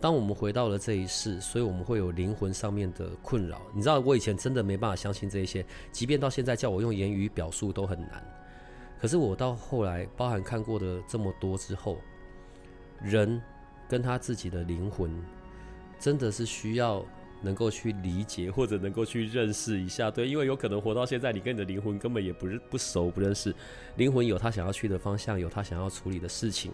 当我们回到了这一世，所以我们会有灵魂上面的困扰。你知道，我以前真的没办法相信这些，即便到现在叫我用言语表述都很难。可是我到后来，包含看过的这么多之后，人。跟他自己的灵魂，真的是需要能够去理解或者能够去认识一下，对，因为有可能活到现在，你跟你的灵魂根本也不是不熟不认识，灵魂有他想要去的方向，有他想要处理的事情，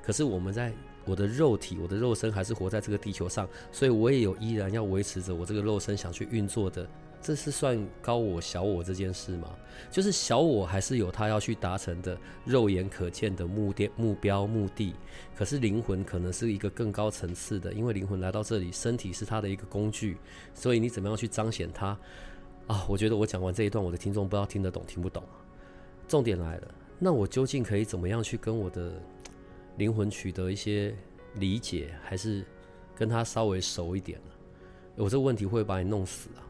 可是我们在我的肉体，我的肉身还是活在这个地球上，所以我也有依然要维持着我这个肉身想去运作的。这是算高我小我这件事吗？就是小我还是有他要去达成的肉眼可见的目的目标目的，可是灵魂可能是一个更高层次的，因为灵魂来到这里，身体是他的一个工具，所以你怎么样去彰显它啊？我觉得我讲完这一段，我的听众不知道听得懂听不懂。重点来了，那我究竟可以怎么样去跟我的灵魂取得一些理解，还是跟他稍微熟一点呢？我这个问题会把你弄死啊！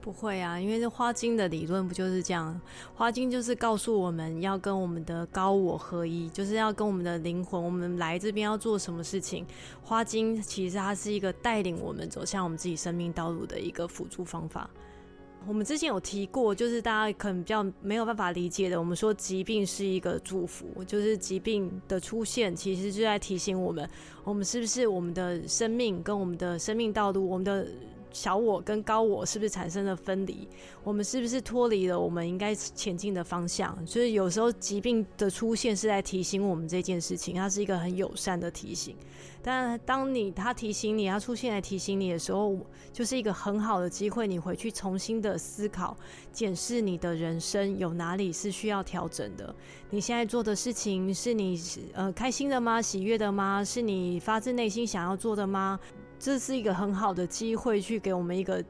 不会啊，因为这花精的理论不就是这样？花精就是告诉我们要跟我们的高我合一，就是要跟我们的灵魂，我们来这边要做什么事情。花精其实它是一个带领我们走向我们自己生命道路的一个辅助方法。我们之前有提过，就是大家可能比较没有办法理解的，我们说疾病是一个祝福，就是疾病的出现其实就在提醒我们，我们是不是我们的生命跟我们的生命道路，我们的。小我跟高我是不是产生了分离？我们是不是脱离了我们应该前进的方向？所以有时候疾病的出现是在提醒我们这件事情，它是一个很友善的提醒。但当你他提醒你，他出现来提醒你的时候，就是一个很好的机会，你回去重新的思考、检视你的人生有哪里是需要调整的。你现在做的事情是你呃开心的吗？喜悦的吗？是你发自内心想要做的吗？这是一个很好的机会，去给我们一个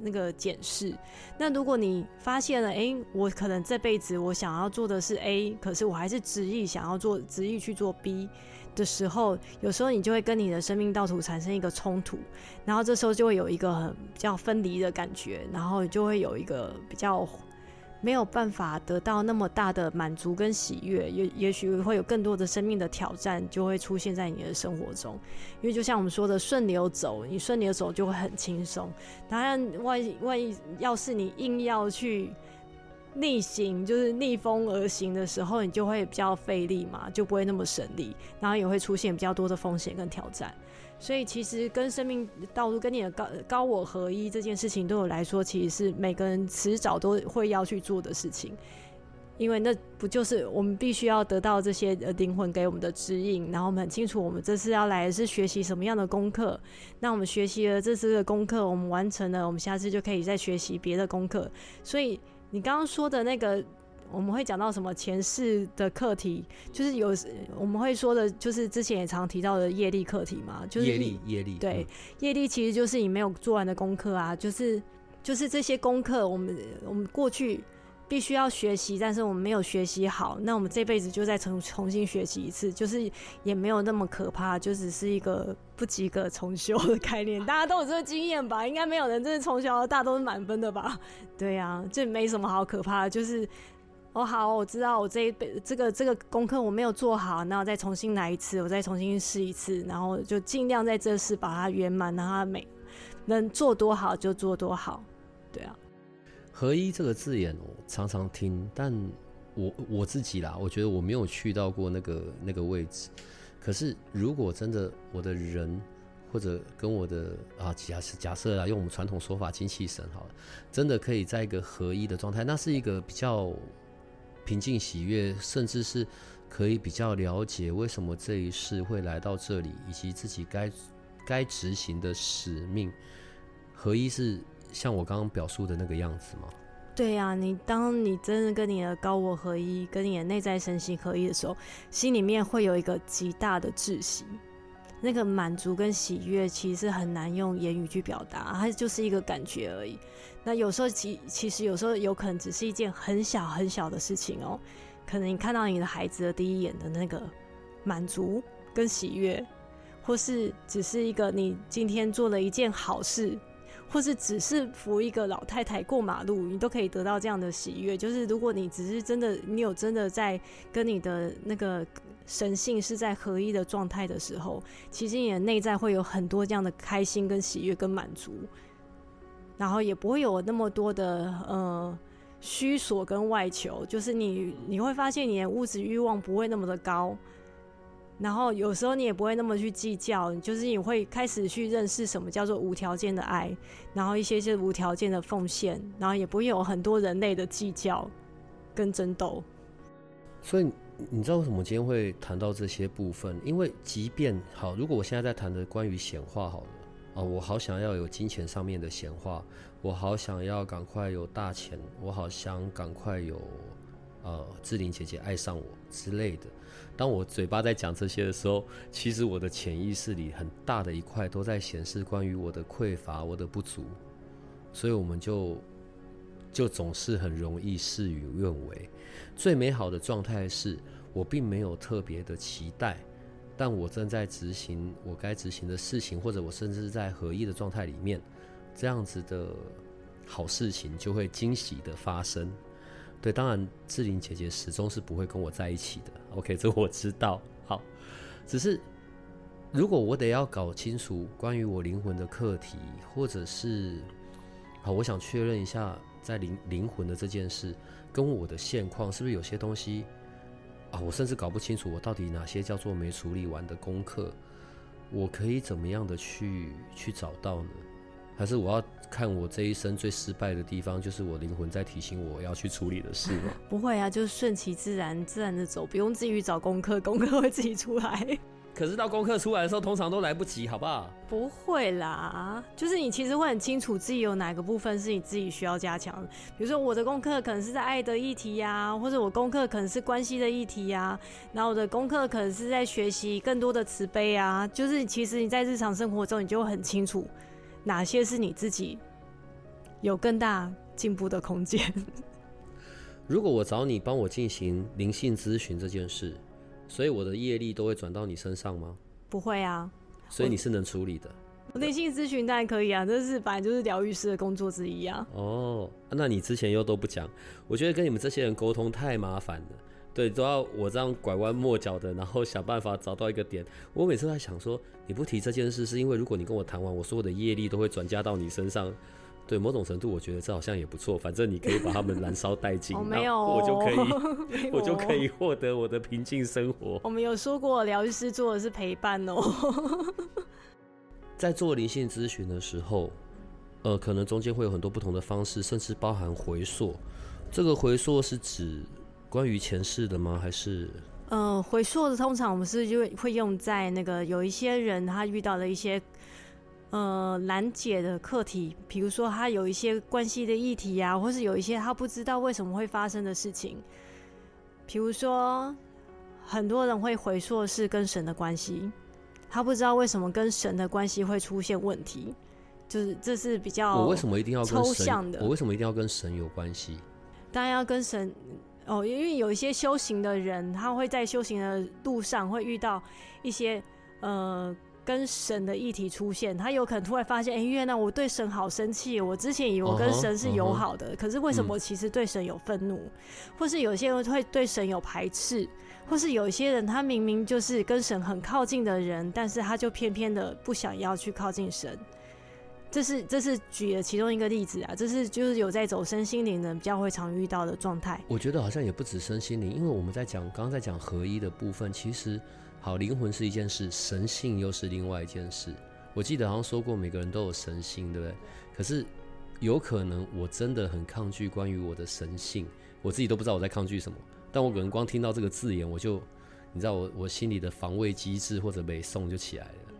那个检视。那如果你发现了，哎，我可能这辈子我想要做的是 A，可是我还是执意想要做，执意去做 B 的时候，有时候你就会跟你的生命道途产生一个冲突，然后这时候就会有一个很比较分离的感觉，然后就会有一个比较。没有办法得到那么大的满足跟喜悦，也也许会有更多的生命的挑战就会出现在你的生活中。因为就像我们说的，顺流走，你顺流走就会很轻松。当然，万一万一要是你硬要去逆行，就是逆风而行的时候，你就会比较费力嘛，就不会那么省力，然后也会出现比较多的风险跟挑战。所以其实跟生命道路、跟你的高高我合一这件事情，对我来说，其实是每个人迟早都会要去做的事情。因为那不就是我们必须要得到这些灵魂给我们的指引，然后我们很清楚我们这次要来是学习什么样的功课。那我们学习了这次的功课，我们完成了，我们下次就可以再学习别的功课。所以你刚刚说的那个。我们会讲到什么前世的课题，就是有我们会说的，就是之前也常提到的业力课题嘛，就是业力业力对业力其实就是你没有做完的功课啊，就是就是这些功课，我们我们过去必须要学习，但是我们没有学习好，那我们这辈子就再重重新学习一次，就是也没有那么可怕，就只是一个不及格重修的概念，大家都有这个经验吧？应该没有人真的从小到，大都是满分的吧？对呀，这没什么好可怕的，就是。哦，好，我知道我这一辈这个这个功课我没有做好，那我再重新来一次，我再重新试一次，然后就尽量在这次把它圆满，让它每能做多好就做多好，对啊。合一这个字眼，我常常听，但我我自己啦，我觉得我没有去到过那个那个位置。可是如果真的我的人或者跟我的啊假设假设啊，用我们传统说法精气神好了，真的可以在一个合一的状态，那是一个比较。平静喜悦，甚至是可以比较了解为什么这一世会来到这里，以及自己该该执行的使命。合一是像我刚刚表述的那个样子吗？对呀，你当你真的跟你的高我合一，跟你的内在身心合一的时候，心里面会有一个极大的窒息。那个满足跟喜悦，其实很难用言语去表达，它就是一个感觉而已。那有时候其其实有时候有可能只是一件很小很小的事情哦，可能你看到你的孩子的第一眼的那个满足跟喜悦，或是只是一个你今天做了一件好事，或是只是扶一个老太太过马路，你都可以得到这样的喜悦。就是如果你只是真的，你有真的在跟你的那个。神性是在合一的状态的时候，其实你的内在会有很多这样的开心、跟喜悦、跟满足，然后也不会有那么多的呃虚索跟外求，就是你你会发现你的物质欲望不会那么的高，然后有时候你也不会那么去计较，就是你会开始去认识什么叫做无条件的爱，然后一些是无条件的奉献，然后也不会有很多人类的计较跟争斗，所以。你知道为什么今天会谈到这些部分？因为即便好，如果我现在在谈的关于显化好了啊，我好想要有金钱上面的显化，我好想要赶快有大钱，我好想赶快有呃志玲姐姐爱上我之类的。当我嘴巴在讲这些的时候，其实我的潜意识里很大的一块都在显示关于我的匮乏、我的不足，所以我们就就总是很容易事与愿违。最美好的状态是我并没有特别的期待，但我正在执行我该执行的事情，或者我甚至是在合一的状态里面，这样子的好事情就会惊喜的发生。对，当然志玲姐姐始终是不会跟我在一起的。OK，这我知道。好，只是如果我得要搞清楚关于我灵魂的课题，或者是好，我想确认一下在灵灵魂的这件事。跟我的现况是不是有些东西啊？我甚至搞不清楚我到底哪些叫做没处理完的功课，我可以怎么样的去去找到呢？还是我要看我这一生最失败的地方，就是我灵魂在提醒我要去处理的事吗？不会啊，就是顺其自然，自然的走，不用自己找功课，功课会自己出来。可是到功课出来的时候，通常都来不及，好不好？不会啦，就是你其实会很清楚自己有哪个部分是你自己需要加强的。比如说我的功课可能是在爱的议题呀，或者我功课可能是关系的议题呀，然后我的功课可能是在学习更多的慈悲啊。就是其实你在日常生活中，你就很清楚哪些是你自己有更大进步的空间。如果我找你帮我进行灵性咨询这件事。所以我的业力都会转到你身上吗？不会啊。所以你是能处理的。灵性咨询当然可以啊，这是本来就是疗愈师的工作之一啊。哦，那你之前又都不讲，我觉得跟你们这些人沟通太麻烦了。对，都要我这样拐弯抹角的，然后想办法找到一个点。我每次在想说，你不提这件事，是因为如果你跟我谈完，我所有的业力都会转嫁到你身上，对某种程度，我觉得这好像也不错。反正你可以把他们燃烧殆尽，哦没有那我就可以，我就可以获得我的平静生活。我们有说过，疗愈师做的是陪伴哦。在做灵性咨询的时候，呃，可能中间会有很多不同的方式，甚至包含回溯。这个回溯是指关于前世的吗？还是呃，回溯的通常我们是就会会用在那个有一些人他遇到的一些呃难解的课题，比如说他有一些关系的议题啊，或是有一些他不知道为什么会发生的事情，比如说很多人会回溯是跟神的关系，他不知道为什么跟神的关系会出现问题，就是这是比较我为什么一定要抽象的？我为什么一定要跟神有关系？当然要跟神哦，因为有一些修行的人，他会在修行的路上会遇到一些呃跟神的议题出现，他有可能突然发现，哎、原来我对神好生气，我之前以为我跟神是友好的，可是为什么我其实对神有愤怒，或是有些人会对神有排斥。或是有一些人，他明明就是跟神很靠近的人，但是他就偏偏的不想要去靠近神。这是这是举了其中一个例子啊，这是就是有在走身心灵的人比较会常遇到的状态。我觉得好像也不止身心灵，因为我们在讲刚刚在讲合一的部分，其实好灵魂是一件事，神性又是另外一件事。我记得好像说过，每个人都有神性，对不对？可是有可能我真的很抗拒关于我的神性，我自己都不知道我在抗拒什么。但我可能光听到这个字眼，我就你知道我我心里的防卫机制或者美送就起来了。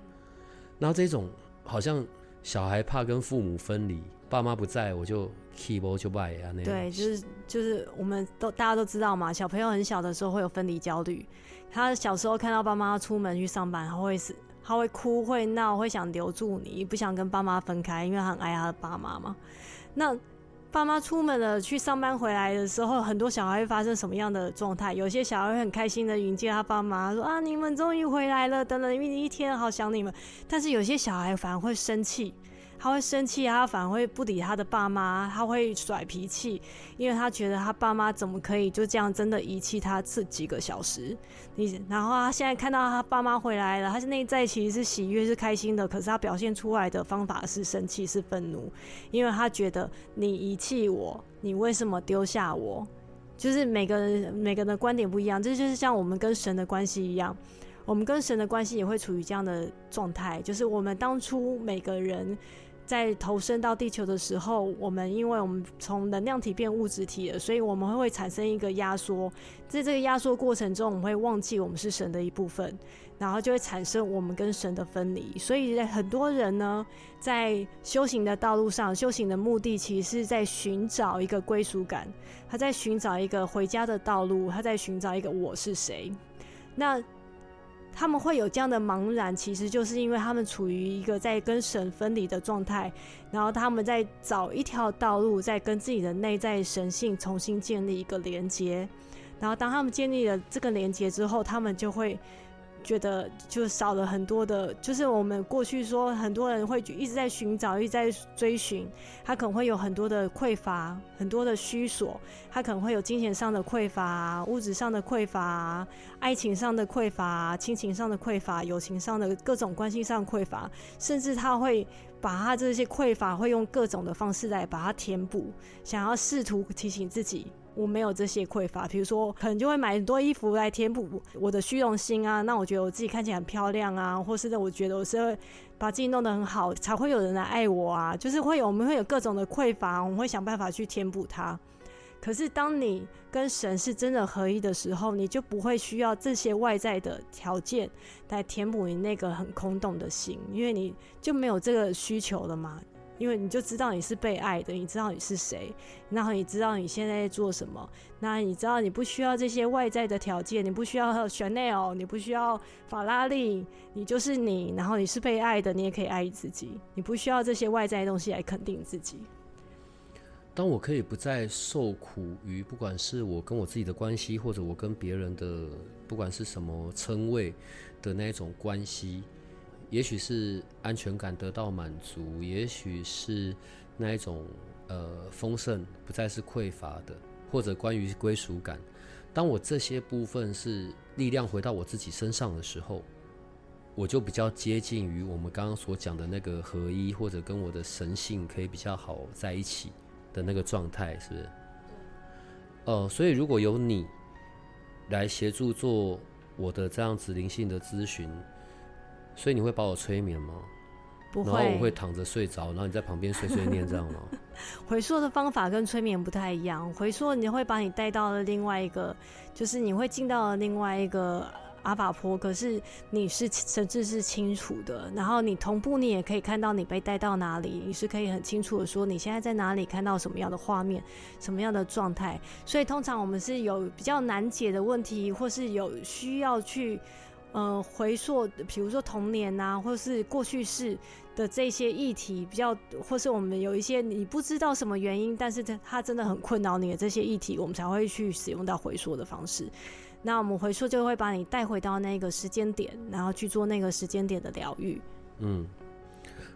然后这种好像小孩怕跟父母分离，爸妈不在我就 keep 就拜啊那样。对，就是就是我们都大家都知道嘛，小朋友很小的时候会有分离焦虑，他小时候看到爸妈出门去上班，他会是他会哭会闹，会想留住你，不想跟爸妈分开，因为他很爱他的爸妈嘛。那爸妈出门了去上班回来的时候，很多小孩会发生什么样的状态？有些小孩会很开心的迎接他爸妈，说啊你们终于回来了，等了一一天，好想你们。但是有些小孩反而会生气。他会生气，他反而会不理他的爸妈，他会甩脾气，因为他觉得他爸妈怎么可以就这样真的遗弃他这几个小时？你然后他现在看到他爸妈回来了，他是内在其实是喜悦是开心的，可是他表现出来的方法是生气是愤怒，因为他觉得你遗弃我，你为什么丢下我？就是每个人每个人的观点不一样，这就是像我们跟神的关系一样。我们跟神的关系也会处于这样的状态，就是我们当初每个人在投身到地球的时候，我们因为我们从能量体变物质体了，所以我们会产生一个压缩，在这个压缩过程中，我们会忘记我们是神的一部分，然后就会产生我们跟神的分离。所以很多人呢，在修行的道路上，修行的目的其实是在寻找一个归属感，他在寻找一个回家的道路，他在寻找一个我是谁。那他们会有这样的茫然，其实就是因为他们处于一个在跟神分离的状态，然后他们在找一条道路，在跟自己的内在神性重新建立一个连接。然后当他们建立了这个连接之后，他们就会觉得就少了很多的，就是我们过去说很多人会一直在寻找，一直在追寻，他可能会有很多的匮乏，很多的虚索，他可能会有金钱上的匮乏、物质上的匮乏、爱情上的匮乏、亲情上的匮乏、友情上的各种关系上的匮乏，甚至他会把他这些匮乏会用各种的方式来把它填补，想要试图提醒自己。我没有这些匮乏，比如说可能就会买很多衣服来填补我的虚荣心啊，那我觉得我自己看起来很漂亮啊，或是我觉得我是会把自己弄得很好，才会有人来爱我啊，就是会有我们会有各种的匮乏，我们会想办法去填补它。可是当你跟神是真的合一的时候，你就不会需要这些外在的条件来填补你那个很空洞的心，因为你就没有这个需求了嘛。因为你就知道你是被爱的，你知道你是谁，然后你知道你现在在做什么，那你知道你不需要这些外在的条件，你不需要 Chanel，你不需要法拉利，你就是你，然后你是被爱的，你也可以爱自己，你不需要这些外在的东西来肯定自己。当我可以不再受苦于不管是我跟我自己的关系，或者我跟别人的不管是什么称谓的那种关系，也许是安全感得到满足，也许是那一种呃丰盛不再是匮乏的，或者关于归属感。当我这些部分是力量回到我自己身上的时候，我就比较接近于我们刚刚所讲的那个合一，或者跟我的神性可以比较好在一起的那个状态，是不是？呃，所以如果有你来协助做我的这样子灵性的咨询，所以你会把我催眠吗？不然后我会会。躺着睡着，然后你在旁边碎碎念，这样吗？回溯的方法跟催眠不太一样，回溯你会把你带到了另外一个，就是你会进到了另外一个阿法波，可是你是神志是清楚的，然后你同步你也可以看到你被带到哪里，你是可以很清楚的说你现在在哪里，看到什么样的画面，什么样的状态。所以通常我们是有比较难解的问题，或是有需要去呃回溯，比如说童年啊，或是过去式的这些议题，比较或是我们有一些你不知道什么原因，但是它它真的很困扰你的这些议题，我们才会去使用到回溯的方式。那我们回溯就会把你带回到那个时间点，然后去做那个时间点的疗愈。嗯，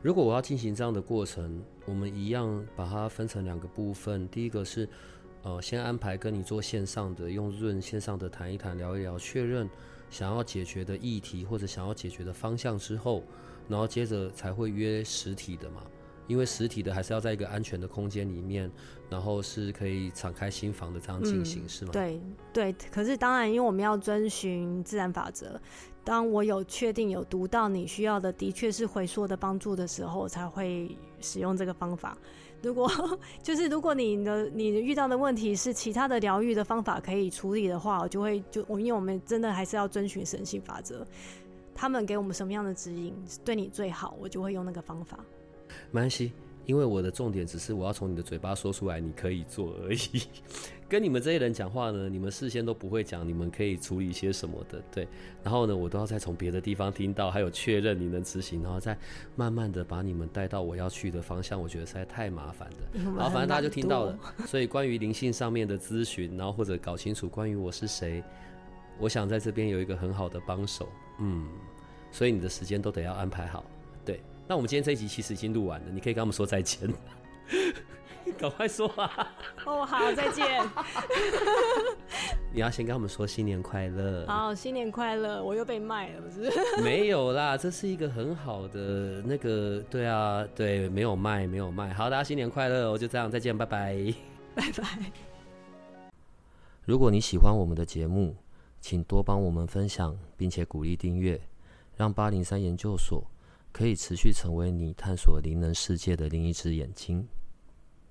如果我要进行这样的过程，我们一样把它分成两个部分。第一个是，呃，先安排跟你做线上的，用润线上的谈一谈、聊一聊，确认想要解决的议题或者想要解决的方向之后，然后接着才会约实体的嘛。因为实体的还是要在一个安全的空间里面，然后是可以敞开心房的这样进行，是吗？对对，可是当然，因为我们要遵循自然法则，当我有确定有读到你需要的，的确是回溯的帮助的时候，才会使用这个方法。如果 就是如果你的你遇到的问题是其他的疗愈的方法可以处理的话，我就会就我因为我们真的还是要遵循神性法则，他们给我们什么样的指引对你最好，我就会用那个方法。没关系，因为我的重点只是我要从你的嘴巴说出来，你可以做而已。跟你们这些人讲话呢，你们事先都不会讲，你们可以处理一些什么的，对。然后呢，我都要再从别的地方听到，还有确认你能执行，然后再慢慢的把你们带到我要去的方向。我觉得实在太麻烦的。因为我们然后反正大家就听到了。所以关于灵性上面的咨询，然后或者搞清楚关于我是谁，我想在这边有一个很好的帮手。嗯，所以你的时间都得要安排好。对，那我们今天这一集其实已经录完了，你可以跟我们说再见。赶快说啊！哦，好，再见。你要先跟我们说新年快乐。好，新年快乐！我又被卖了，不是？没有啦，这是一个很好的那个，对啊，对，没有卖，没有卖。好，大家新年快乐我！就这样，再见，拜拜。拜拜。如果你喜欢我们的节目，请多帮我们分享，并且鼓励订阅，让八零三研究所可以持续成为你探索灵能世界的另一只眼睛。